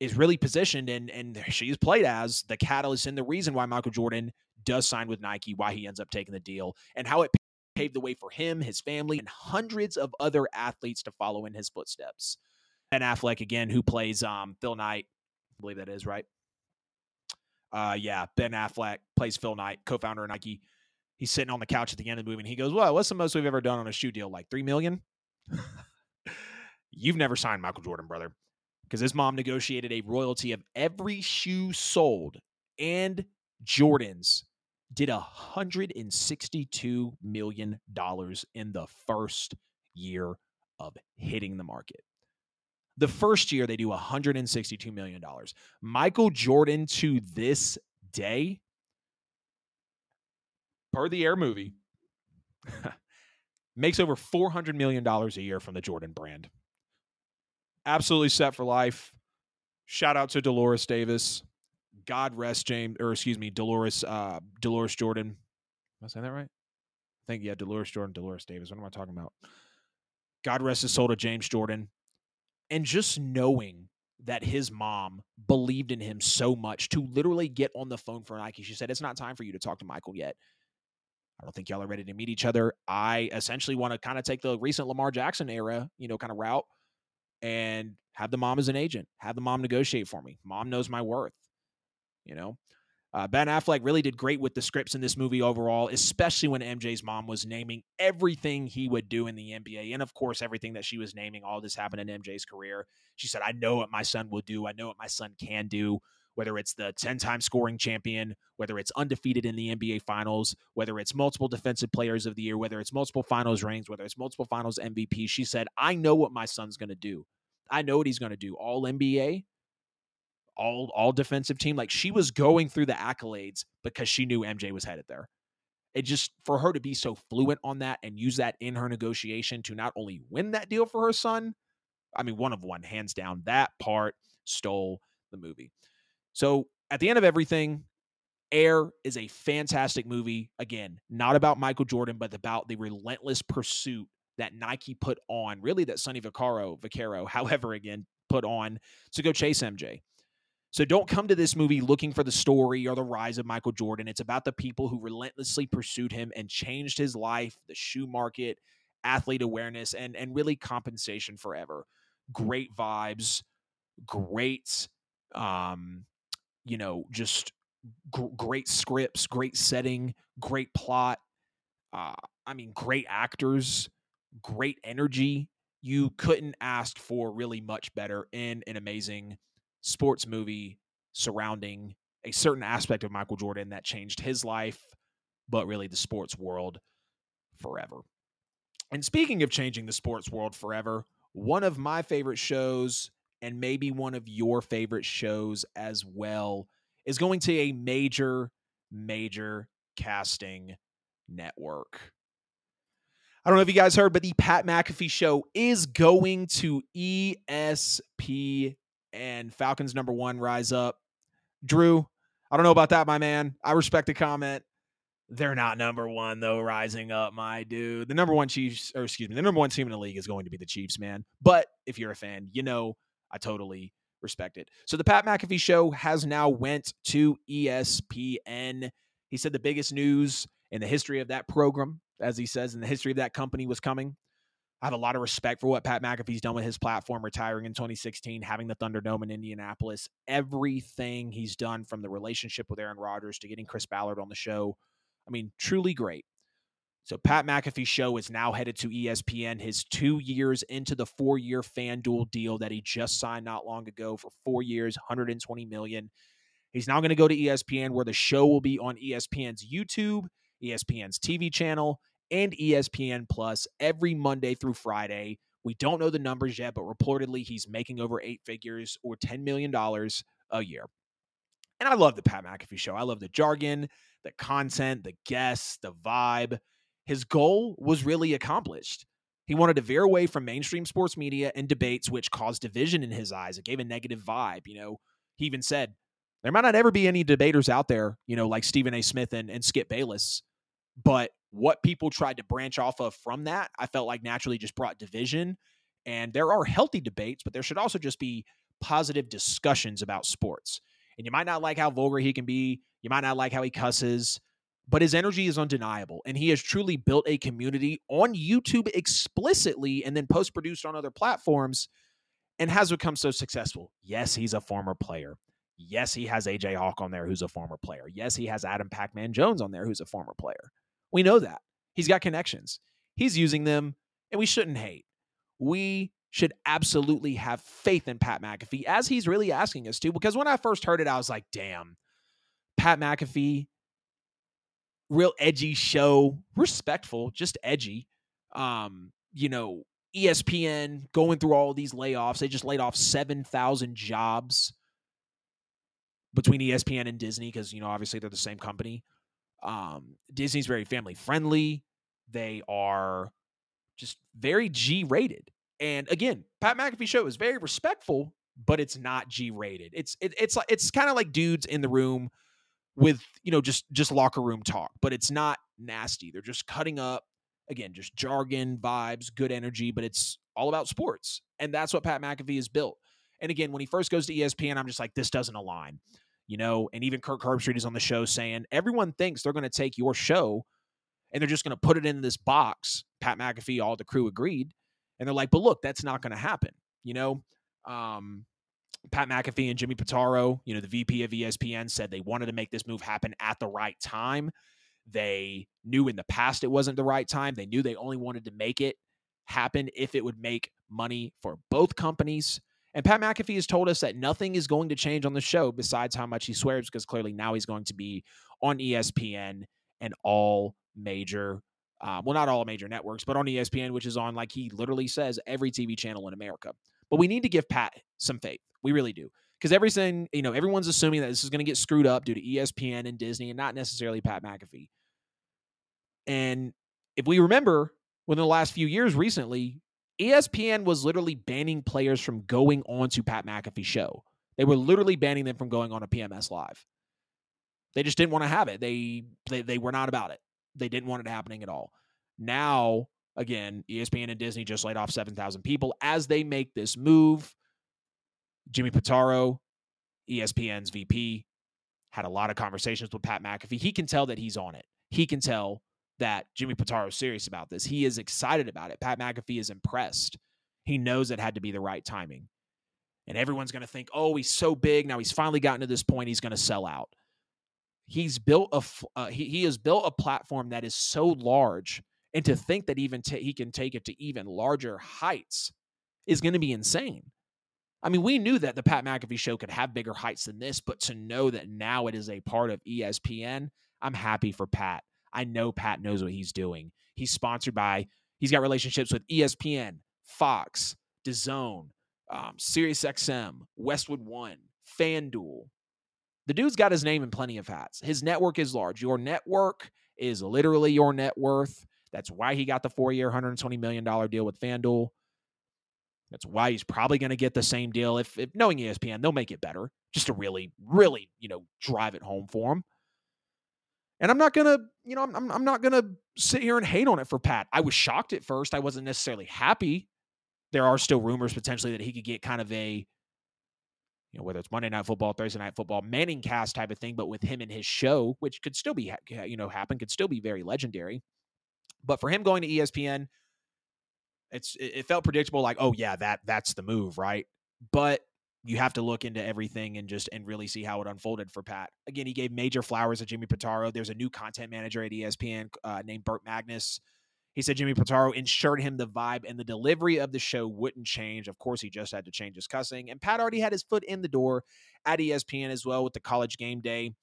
is really positioned and and she's played as the catalyst and the reason why Michael Jordan does sign with Nike, why he ends up taking the deal, and how it paved the way for him, his family, and hundreds of other athletes to follow in his footsteps. Ben Affleck, again, who plays um, Phil Knight, I believe that is right. Uh, yeah, Ben Affleck plays Phil Knight, co-founder of Nike. He's sitting on the couch at the end of the movie, and he goes, "Well, what's the most we've ever done on a shoe deal? Like three million? You've never signed Michael Jordan, brother, because his mom negotiated a royalty of every shoe sold and Jordan's did $162 million in the first year of hitting the market. The first year, they do $162 million. Michael Jordan to this day, per the Air movie, makes over $400 million a year from the Jordan brand. Absolutely set for life. Shout out to Dolores Davis. God rest James, or excuse me, Dolores, uh, Dolores Jordan. Am I saying that right? I think yeah, Dolores Jordan, Dolores Davis. What am I talking about? God rest his soul to James Jordan, and just knowing that his mom believed in him so much to literally get on the phone for Nike. She said, "It's not time for you to talk to Michael yet. I don't think y'all are ready to meet each other. I essentially want to kind of take the recent Lamar Jackson era, you know, kind of route." And have the mom as an agent, have the mom negotiate for me. Mom knows my worth. You know, uh, Ben Affleck really did great with the scripts in this movie overall, especially when MJ's mom was naming everything he would do in the NBA. And of course, everything that she was naming, all this happened in MJ's career. She said, I know what my son will do. I know what my son can do, whether it's the 10 time scoring champion, whether it's undefeated in the NBA finals, whether it's multiple defensive players of the year, whether it's multiple finals rings, whether it's multiple finals MVP. She said, I know what my son's going to do. I know what he's going to do. All NBA, all all defensive team. Like she was going through the accolades because she knew MJ was headed there. It just for her to be so fluent on that and use that in her negotiation to not only win that deal for her son, I mean, one of one, hands down, that part stole the movie. So at the end of everything, Air is a fantastic movie. Again, not about Michael Jordan, but about the relentless pursuit that Nike put on, really that Sonny Vaccaro, Vaccaro, however, again, put on to go chase MJ. So don't come to this movie looking for the story or the rise of Michael Jordan. It's about the people who relentlessly pursued him and changed his life, the shoe market, athlete awareness, and and really compensation forever. Great vibes, great um, you know, just great scripts, great setting, great plot. Uh, I mean, great actors, great energy. You couldn't ask for really much better in an amazing sports movie surrounding a certain aspect of Michael Jordan that changed his life, but really the sports world forever. And speaking of changing the sports world forever, one of my favorite shows, and maybe one of your favorite shows as well, is going to a major, major casting network. I don't know if you guys heard, but the Pat McAfee show is going to ESPN. Falcons number one, rise up. Drew, I don't know about that, my man. I respect the comment. They're not number one though. Rising up, my dude. The number one Chiefs, or excuse me, the number one team in the league is going to be the Chiefs, man. But if you're a fan, you know I totally respect it. So the Pat McAfee show has now went to ESPN. He said the biggest news in the history of that program, as he says, in the history of that company was coming. I have a lot of respect for what Pat McAfee's done with his platform, retiring in 2016, having the Thunderdome in Indianapolis. Everything he's done from the relationship with Aaron Rodgers to getting Chris Ballard on the show. I mean, truly great. So Pat McAfee show is now headed to ESPN. His two years into the four-year FanDuel deal that he just signed not long ago for four years, 120 million. He's now going to go to ESPN, where the show will be on ESPN's YouTube, ESPN's TV channel, and ESPN Plus every Monday through Friday. We don't know the numbers yet, but reportedly he's making over eight figures or $10 million a year. And I love the Pat McAfee show. I love the jargon, the content, the guests, the vibe. His goal was really accomplished. He wanted to veer away from mainstream sports media and debates, which caused division in his eyes. It gave a negative vibe. You know, he even said, there might not ever be any debaters out there, you know, like Stephen A. Smith and, and Skip Bayless, but what people tried to branch off of from that, I felt like naturally just brought division. And there are healthy debates, but there should also just be positive discussions about sports. And you might not like how vulgar he can be, you might not like how he cusses, but his energy is undeniable. And he has truly built a community on YouTube explicitly and then post produced on other platforms and has become so successful. Yes, he's a former player. Yes, he has AJ Hawk on there, who's a former player. Yes, he has Adam Pac Man Jones on there, who's a former player. We know that. He's got connections. He's using them, and we shouldn't hate. We should absolutely have faith in Pat McAfee as he's really asking us to. Because when I first heard it, I was like, damn, Pat McAfee, real edgy show, respectful, just edgy. Um, you know, ESPN going through all these layoffs. They just laid off 7,000 jobs between ESPN and Disney because, you know, obviously they're the same company. Um, Disney's very family friendly. They are just very G rated. And again, Pat McAfee show is very respectful, but it's not G rated. It's it, it's it's kind of like dudes in the room with you know just just locker room talk, but it's not nasty. They're just cutting up again, just jargon, vibes, good energy, but it's all about sports, and that's what Pat McAfee has built. And again, when he first goes to ESPN, I'm just like, this doesn't align you know, and even Kirk Herbstreit is on the show saying everyone thinks they're going to take your show and they're just going to put it in this box. Pat McAfee, all the crew agreed. And they're like, but look, that's not going to happen. You know, um, Pat McAfee and Jimmy Pitaro, you know, the VP of ESPN said they wanted to make this move happen at the right time. They knew in the past it wasn't the right time. They knew they only wanted to make it happen if it would make money for both companies. And Pat McAfee has told us that nothing is going to change on the show besides how much he swears, because clearly now he's going to be on ESPN and all major, uh, well, not all major networks, but on ESPN, which is on, like he literally says, every TV channel in America. But we need to give Pat some faith. We really do. Because everything, you know, everyone's assuming that this is going to get screwed up due to ESPN and Disney and not necessarily Pat McAfee. And if we remember, within the last few years recently, ESPN was literally banning players from going on to Pat McAfee show. They were literally banning them from going on a PMS live. They just didn't want to have it. They, they they were not about it. They didn't want it happening at all. Now, again, ESPN and Disney just laid off 7,000 people as they make this move. Jimmy Pitaro, ESPN's VP, had a lot of conversations with Pat McAfee. He can tell that he's on it. He can tell that Jimmy Pitaro is serious about this. He is excited about it. Pat McAfee is impressed. He knows it had to be the right timing. And everyone's going to think, oh, he's so big. Now he's finally gotten to this point. He's going to sell out. he's built a uh, he, he has built a platform that is so large and to think that even t- he can take it to even larger heights is going to be insane i mean we knew that the pat mcafee show could have bigger heights than this but to know that now it is a part of espn i'm happy for pat i know pat knows what he's doing he's sponsored by he's got relationships with espn fox DAZN, um, SiriusXM, Westwood One, FanDuel, the dude's got his name in plenty of hats. His network is large. Your network is literally your net worth. That's why he got the four year, $120 million deal with FanDuel. That's why he's probably going to get the same deal. If, if knowing ESPN, they'll make it better just to really, really, you know, drive it home for him. And I'm not gonna, you know, I'm I'm not gonna sit here and hate on it for Pat. I was shocked at first. I wasn't necessarily happy. There are still rumors potentially that he could get kind of a you know, whether it's Monday Night Football, Thursday Night Football, Manning cast type of thing, but with him and his show, which could still be, you know, happen, could still be very legendary. But for him going to ESPN, it's it felt predictable, like, oh yeah, that that's the move, right? But you have to look into everything and just and really see how it unfolded for Pat. Again, he gave major flowers to Jimmy Pitaro. There's a new content manager at ESPN uh, named Burke Magnus he said Jimmy Pitaro ensured him the vibe and the delivery of the show wouldn't change. Of course, he just had to change his cussing. And Pat already had his foot in the door at ESPN as well with the college game day.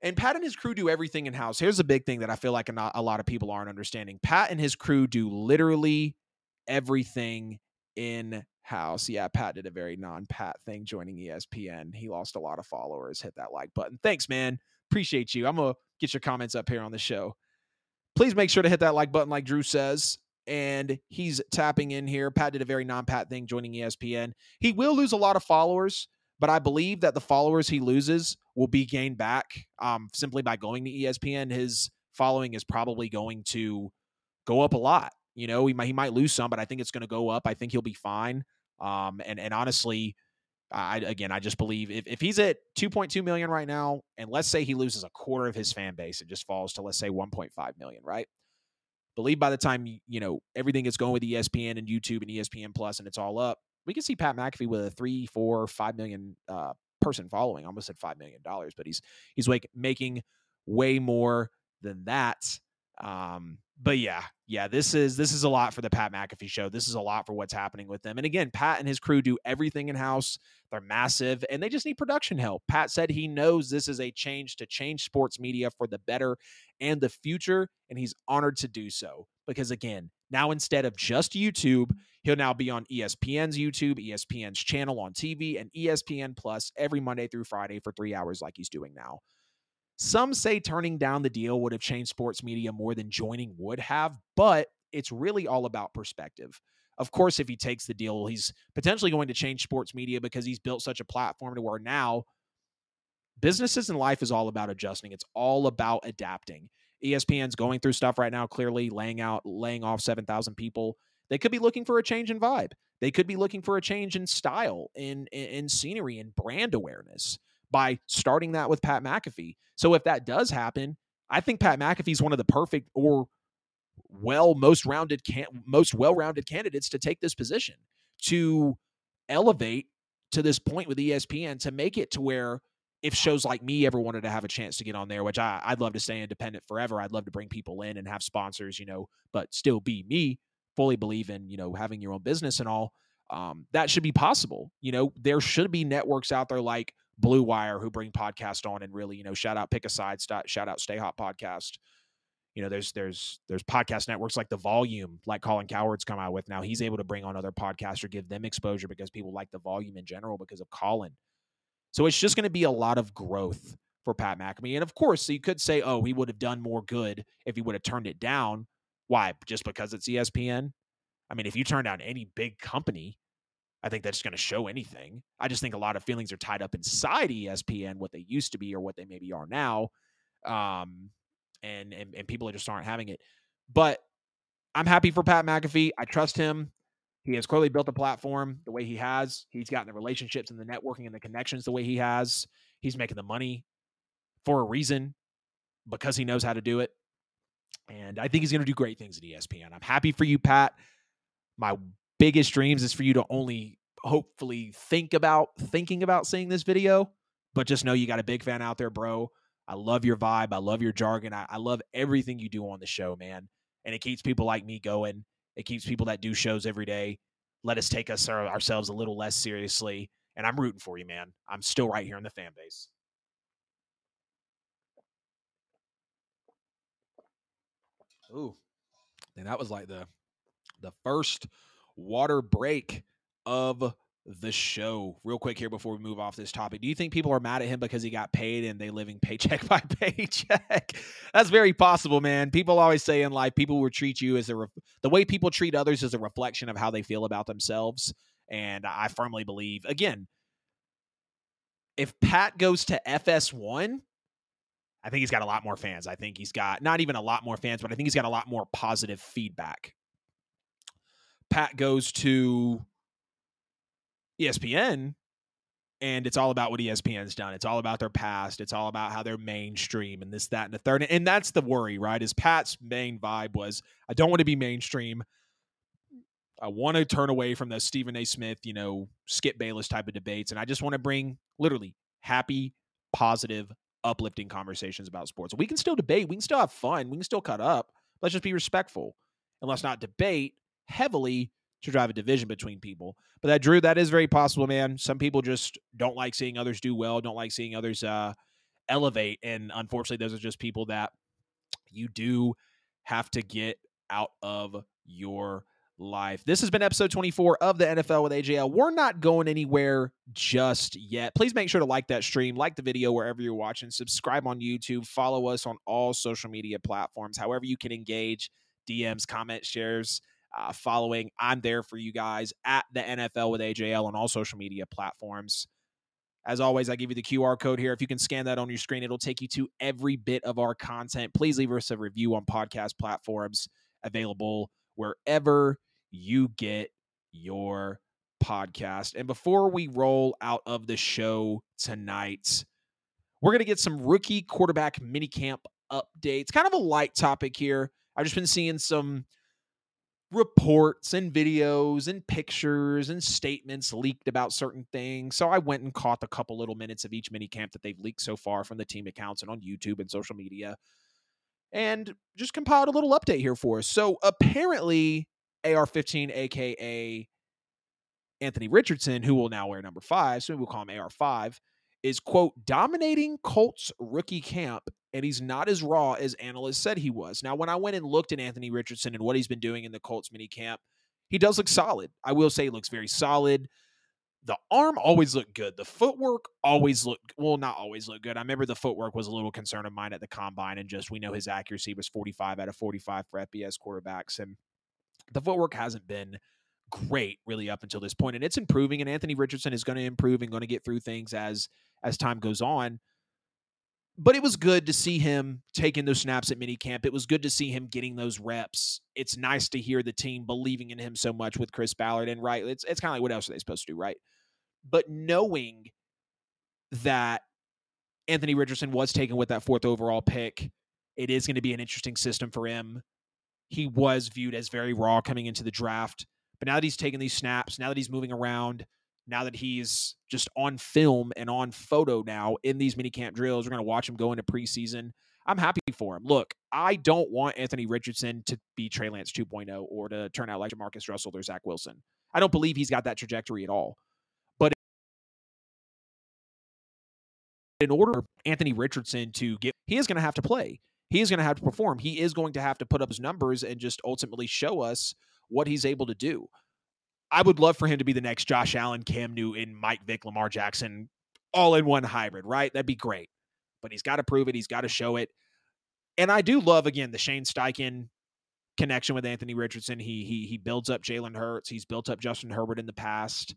And Pat and his crew do everything in house. Here's a big thing that I feel like a lot of people aren't understanding. Pat and his crew do literally everything in house. Yeah, Pat did a very non Pat thing joining ESPN. He lost a lot of followers. Hit that like button. Thanks, man. Appreciate you. I'm going to get your comments up here on the show please make sure to hit that like button, like Drew says. And he's tapping in here. Pat did a very non Pat thing joining ESPN. He will lose a lot of followers, but I believe that the followers he loses will be gained back um, simply by going to ESPN. His following is probably going to go up a lot. You know, he might, he might lose some, but I think it's going to go up. I think he'll be fine. Um, and and honestly, I again, I just believe if, if he's at 2.2 million right now, and let's say he loses a quarter of his fan base, it just falls to let's say 1.5 million, right? Believe by the time you know everything is going with ESPN and YouTube and ESPN Plus, and it's all up, we can see Pat McAfee with a three, four, five million uh, person following. I almost said five million dollars, but he's he's like making way more than that. Um, but yeah, yeah, this is this is a lot for the Pat McAfee show. This is a lot for what's happening with them. And again, Pat and his crew do everything in house. They're massive and they just need production help. Pat said he knows this is a change to change sports media for the better and the future, and he's honored to do so. Because again, now instead of just YouTube, he'll now be on ESPN's YouTube, ESPN's channel on TV, and ESPN Plus every Monday through Friday for three hours, like he's doing now. Some say turning down the deal would have changed sports media more than joining would have, but it's really all about perspective. Of course, if he takes the deal, he's potentially going to change sports media because he's built such a platform to where now businesses and life is all about adjusting. It's all about adapting. ESPN's going through stuff right now, clearly laying out, laying off 7,000 people. They could be looking for a change in vibe. They could be looking for a change in style, in, in, in scenery, and brand awareness by starting that with Pat McAfee. So if that does happen, I think Pat McAfee is one of the perfect or well most rounded can most well-rounded candidates to take this position to elevate to this point with ESPN to make it to where if shows like me ever wanted to have a chance to get on there, which I, I'd love to stay independent forever. I'd love to bring people in and have sponsors, you know, but still be me. Fully believe in, you know, having your own business and all. Um, that should be possible. You know, there should be networks out there like Blue Wire who bring podcast on and really, you know, shout out Pick a Side, shout out Stay Hot Podcast. You know, there's there's there's podcast networks like the Volume, like Colin Cowherd's come out with now. He's able to bring on other podcasts or give them exposure because people like the Volume in general because of Colin. So it's just going to be a lot of growth for Pat McAfee. And of course, you could say, oh, he would have done more good if he would have turned it down. Why? Just because it's ESPN? I mean, if you turn down any big company, I think that's going to show anything. I just think a lot of feelings are tied up inside ESPN, what they used to be or what they maybe are now. Um, and, and, and people just aren't having it. But I'm happy for Pat McAfee. I trust him. He has clearly built a platform the way he has. He's gotten the relationships and the networking and the connections the way he has. He's making the money for a reason because he knows how to do it. And I think he's going to do great things at ESPN. I'm happy for you, Pat. My biggest dreams is for you to only hopefully think about thinking about seeing this video, but just know you got a big fan out there, bro. I love your vibe. I love your jargon. I, I love everything you do on the show, man. And it keeps people like me going. It keeps people that do shows every day. Let us take us our, ourselves a little less seriously. And I'm rooting for you, man. I'm still right here in the fan base. Ooh, and that was like the the first water break of the show. Real quick here before we move off this topic. Do you think people are mad at him because he got paid and they living paycheck by paycheck? That's very possible, man. People always say in life, people will treat you as a re- the way people treat others is a reflection of how they feel about themselves. And I firmly believe, again, if Pat goes to FS1, I think he's got a lot more fans. I think he's got not even a lot more fans, but I think he's got a lot more positive feedback. Pat goes to ESPN and it's all about what ESPN's done. It's all about their past. It's all about how they're mainstream and this, that, and the third. And that's the worry, right? Is Pat's main vibe was I don't want to be mainstream. I want to turn away from the Stephen A. Smith, you know, Skip Bayless type of debates. And I just want to bring literally happy, positive, uplifting conversations about sports. We can still debate. We can still have fun. We can still cut up. Let's just be respectful. And let's not debate heavily to drive a division between people. But that Drew, that is very possible, man. Some people just don't like seeing others do well, don't like seeing others uh, elevate, and unfortunately, those are just people that you do have to get out of your life. This has been episode 24 of the NFL with AJL. We're not going anywhere just yet. Please make sure to like that stream, like the video wherever you're watching, subscribe on YouTube, follow us on all social media platforms, however you can engage, DMs, comments, shares uh, following. I'm there for you guys at the NFL with AJL on all social media platforms. As always, I give you the QR code here. If you can scan that on your screen, it'll take you to every bit of our content. Please leave us a review on podcast platforms available wherever you get your podcast. And before we roll out of the show tonight, we're going to get some rookie quarterback minicamp updates. Kind of a light topic here. I've just been seeing some reports and videos and pictures and statements leaked about certain things. So I went and caught a couple little minutes of each mini camp that they've leaked so far from the team accounts and on YouTube and social media and just compiled a little update here for us. So apparently AR15 aka Anthony Richardson who will now wear number 5, so we'll call him AR5 is quote dominating Colts rookie camp and he's not as raw as analysts said he was. Now, when I went and looked at Anthony Richardson and what he's been doing in the Colts mini camp, he does look solid. I will say he looks very solid. The arm always looked good. The footwork always looked well, not always looked good. I remember the footwork was a little concern of mine at the combine, and just we know his accuracy was 45 out of 45 for FBS quarterbacks, and the footwork hasn't been great really up until this point, and it's improving. And Anthony Richardson is going to improve and going to get through things as as time goes on but it was good to see him taking those snaps at minicamp. It was good to see him getting those reps. It's nice to hear the team believing in him so much with Chris Ballard. And right, it's it's kind of like what else are they supposed to do, right? But knowing that Anthony Richardson was taken with that fourth overall pick, it is going to be an interesting system for him. He was viewed as very raw coming into the draft, but now that he's taking these snaps, now that he's moving around, now that he's just on film and on photo now in these mini camp drills. We're going to watch him go into preseason. I'm happy for him. Look, I don't want Anthony Richardson to be Trey Lance 2.0 or to turn out like Marcus Russell or Zach Wilson. I don't believe he's got that trajectory at all. But in order Anthony Richardson to get, he is going to have to play. He is going to have to perform. He is going to have to put up his numbers and just ultimately show us what he's able to do. I would love for him to be the next Josh Allen, Cam Newton, Mike Vick, Lamar Jackson, all in one hybrid, right? That'd be great. But he's got to prove it. He's got to show it. And I do love again the Shane Steichen connection with Anthony Richardson. He he he builds up Jalen Hurts. He's built up Justin Herbert in the past.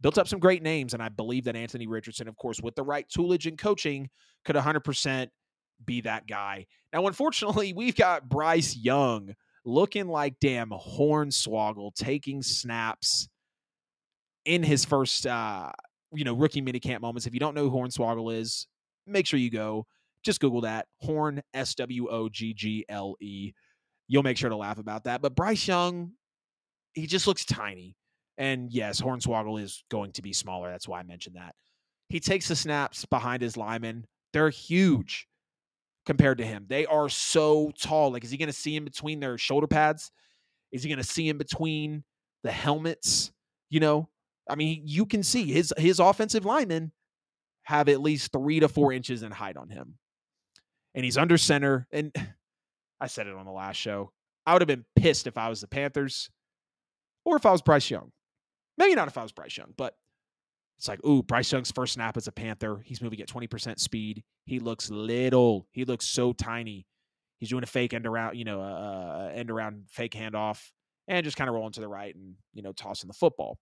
Built up some great names, and I believe that Anthony Richardson, of course, with the right toolage and coaching, could 100% be that guy. Now, unfortunately, we've got Bryce Young looking like damn Hornswoggle taking snaps in his first uh, you know, rookie minicamp moments. If you don't know who Hornswoggle is, make sure you go. Just Google that. Horn S W O G G L E. You'll make sure to laugh about that. But Bryce Young, he just looks tiny. And yes, Hornswoggle is going to be smaller. That's why I mentioned that. He takes the snaps behind his linemen. They're huge. Compared to him. They are so tall. Like, is he going to see in between their shoulder pads? Is he going to see in between the helmets? You know, I mean, you can see his his offensive linemen have at least three to four inches in height on him, and he's under center. And I said it on the last show. I would have been pissed if I was the Panthers, or if I was Bryce Young. Maybe not if I was Bryce Young, but it's like, ooh, Bryce Young's first snap as a Panther. He's moving at 20% speed. He looks little. He looks so tiny. He's doing a fake end around, you know, uh, end around fake handoff and just kind of rolling to the right and, you know, tossing the football.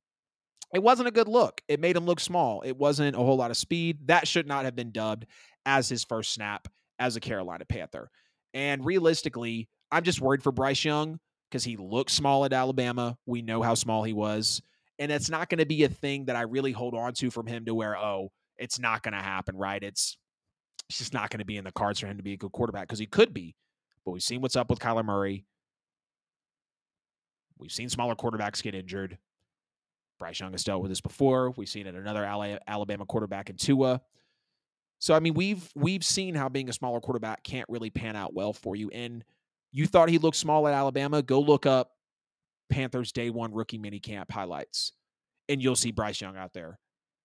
It wasn't a good look. It made him look small. It wasn't a whole lot of speed. That should not have been dubbed as his first snap as a Carolina Panther. And realistically, I'm just worried for Bryce Young because he looked small at Alabama. We know how small he was. And it's not going to be a thing that I really hold on to from him to where, oh, it's not going to happen, right? It's, it's just not going to be in the cards for him to be a good quarterback because he could be. But we've seen what's up with Kyler Murray. We've seen smaller quarterbacks get injured. Bryce Young has dealt with this before. We've seen it another Alabama quarterback in Tua. So I mean, we've we've seen how being a smaller quarterback can't really pan out well for you. And you thought he looked small at Alabama? Go look up Panthers day one rookie minicamp highlights, and you'll see mm-hmm. Bryce Young out there.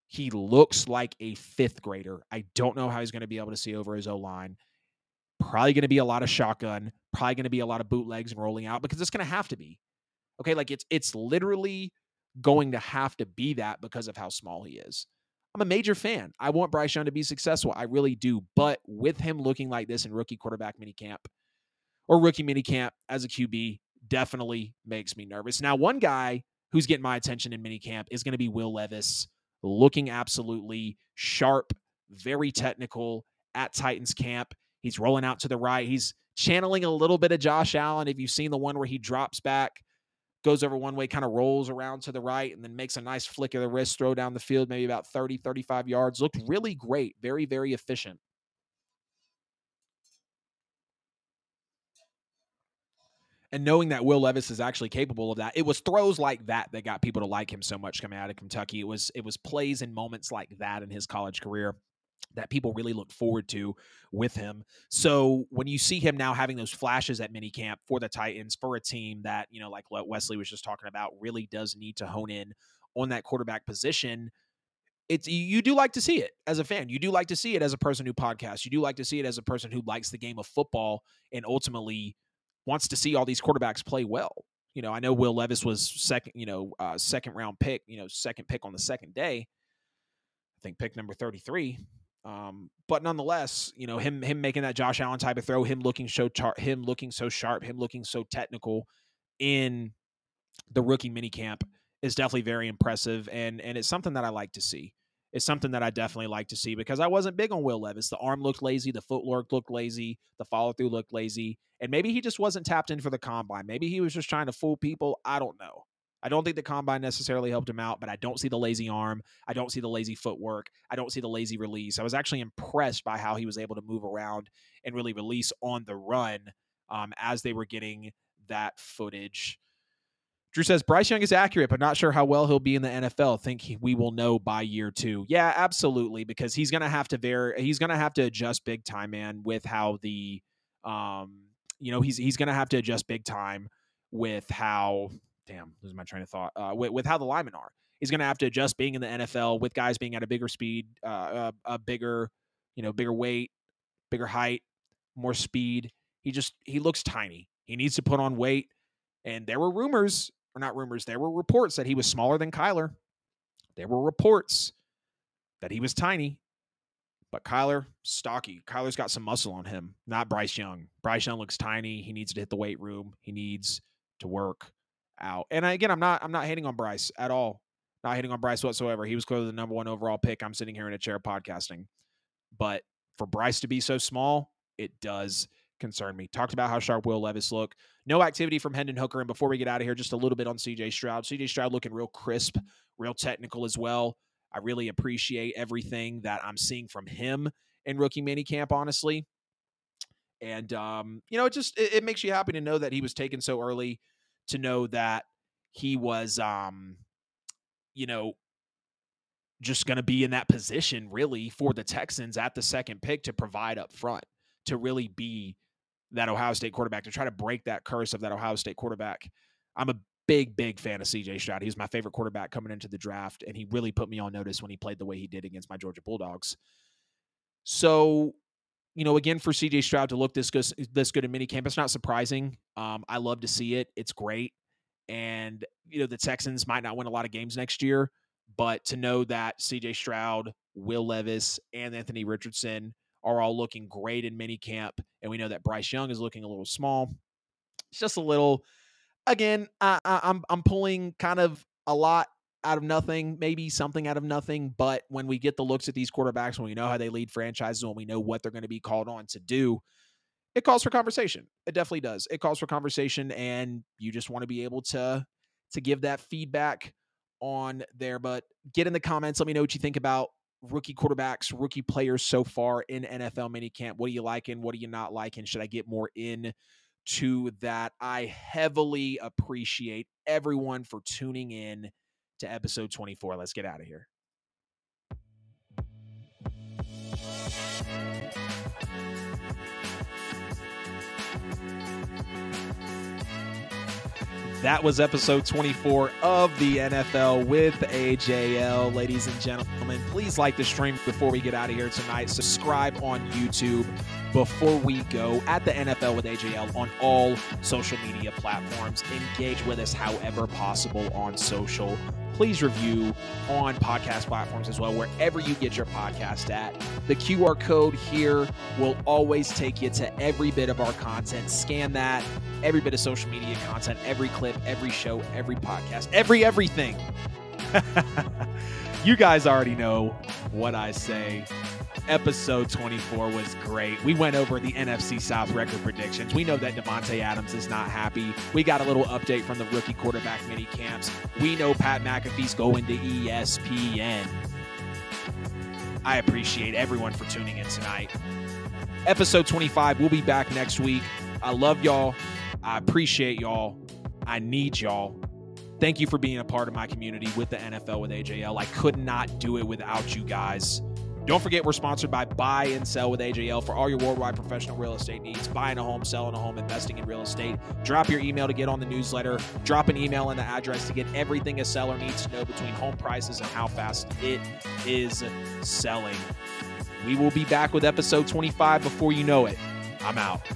He looks like a fifth grader. I don't know how he's going to be able to see over his O line. Probably going to be a lot of shotgun. Probably going to be a lot of bootlegs and rolling out because it's going to have to be. Okay, like it's it's literally going to have to be that because of how small he is. I'm a major fan. I want Bryce Young to be successful. I really do. But with him looking like this in rookie quarterback minicamp or rookie minicamp as a QB, definitely makes me nervous. Now, one guy who's getting my attention in minicamp is going to be Will Levis, looking absolutely sharp, very technical at Titans camp. He's rolling out to the right. He's channeling a little bit of Josh Allen. If you've seen the one where he drops back goes over one way, kind of rolls around to the right, and then makes a nice flick of the wrist throw down the field, maybe about 30, 35 yards. Looked really great. Very, very efficient. And knowing that Will Levis is actually capable of that, it was throws like that that got people to like him so much coming out of Kentucky. It was it was plays and moments like that in his college career that people really looked forward to with him. So when you see him now having those flashes at minicamp for the Titans, for a team that, you know, like what Wesley was just talking about, really does need to hone in on that quarterback position. It's you do like to see it as a fan. You do like to see it as a person who podcasts. You do like to see it as a person who likes the game of football and ultimately wants to see all these quarterbacks play well. You know, I know Will Levis was second, you know, uh, second round pick, you know, second pick on the second day. I think pick number 33 um, but nonetheless, you know him him making that Josh Allen type of throw, him looking so tar- him looking so sharp, him looking so technical in the rookie mini camp is definitely very impressive, and and it's something that I like to see. It's something that I definitely like to see because I wasn't big on Will Levis. The arm looked lazy, the footwork looked lazy, the follow through looked lazy, and maybe he just wasn't tapped in for the combine. Maybe he was just trying to fool people. I don't know. I don't think the combine necessarily helped him out, but I don't see the lazy arm. I don't see the lazy footwork. I don't see the lazy release. I was actually impressed by how he was able to move around and really release on the run um, as they were getting that footage. Drew says Bryce Young is accurate, but not sure how well he'll be in the NFL. Think he, we will know by year two. Yeah, absolutely, because he's gonna have to vary. He's gonna have to adjust big time, man, with how the, um, you know, he's he's gonna have to adjust big time with how damn, losing my train of thought. Uh, with, with how the linemen are, he's going to have to adjust being in the NFL with guys being at a bigger speed, uh, a, a bigger, you know, bigger weight, bigger height, more speed. He just he looks tiny. He needs to put on weight. And there were rumors, or not rumors, there were reports that he was smaller than Kyler. There were reports that he was tiny. But Kyler, stocky. Kyler's got some muscle on him, not Bryce Young. Bryce Young looks tiny. He needs to hit the weight room. He needs to work out. And again, I'm not I'm not hating on Bryce at all. Not hating on Bryce whatsoever. He was clearly the number one overall pick. I'm sitting here in a chair podcasting. But for Bryce to be so small, it does concern me. Talked about how sharp Will Levis look. No activity from Hendon Hooker. And before we get out of here, just a little bit on CJ Stroud. CJ Stroud looking real crisp, real technical as well. I really appreciate everything that I'm seeing from him in rookie minicamp, honestly. And um, you know, it just it, it makes you happy to know that he was taken so early to know that he was, um, you know, just going to be in that position really for the Texans at the second pick to provide up front, to really be that Ohio State quarterback, to try to break that curse of that Ohio State quarterback. I'm a big, big fan of CJ Stroud. He was my favorite quarterback coming into the draft, and he really put me on notice when he played the way he did against my Georgia Bulldogs. So, you know, again, for CJ Stroud to look this good, this good in minicamp, it's not surprising. Um, I love to see it. It's great. And, you know, the Texans might not win a lot of games next year, but to know that CJ Stroud, Will Levis, and Anthony Richardson are all looking great in minicamp, and we know that Bryce Young is looking a little small. It's just a little again, I, I, I'm I'm pulling kind of a lot out of nothing, maybe something out of nothing. But when we get the looks at these quarterbacks, when we know how they lead franchises, when we know what they're going to be called on to do, it calls for conversation. It definitely does. It calls for conversation, and you just want to be able to to give that feedback on there. But get in the comments. Let me know what you think about rookie quarterbacks, rookie players so far in NFL minicamp. What are you liking? What are you not liking? Should I get more in? to that. I heavily appreciate everyone for tuning in to episode 24. Let's get out of here. That was episode 24 of the NFL with AJL. Ladies and gentlemen, please like the stream before we get out of here tonight. Subscribe on YouTube before we go at the NFL with AJL on all social media platforms. Engage with us however possible on social please review on podcast platforms as well, wherever you get your podcast at. The QR code here will always take you to every bit of our content. Scan that, every bit of social media content, every clip, every show, every podcast, every everything. you guys already know what I say episode 24 was great. We went over the NFC South record predictions. We know that Davante Adams is not happy. We got a little update from the rookie quarterback mini camps. We know Pat McAfee's going to ESPN. I appreciate everyone for tuning in tonight. Episode 25, we'll be back next week. I love y'all. I appreciate y'all. I need y'all. Thank you for being a part of my community with the NFL with AJL. I could not do it without you guys. Don't forget, we're sponsored by Buy and Sell with AJL for all your worldwide professional real estate needs. Buying a home, selling a home, investing in real estate. Drop your email to get on the newsletter. Drop an email and the address to get everything a seller needs to know between home prices and how fast it is selling. We will be back with episode 25 before you know it. I'm out.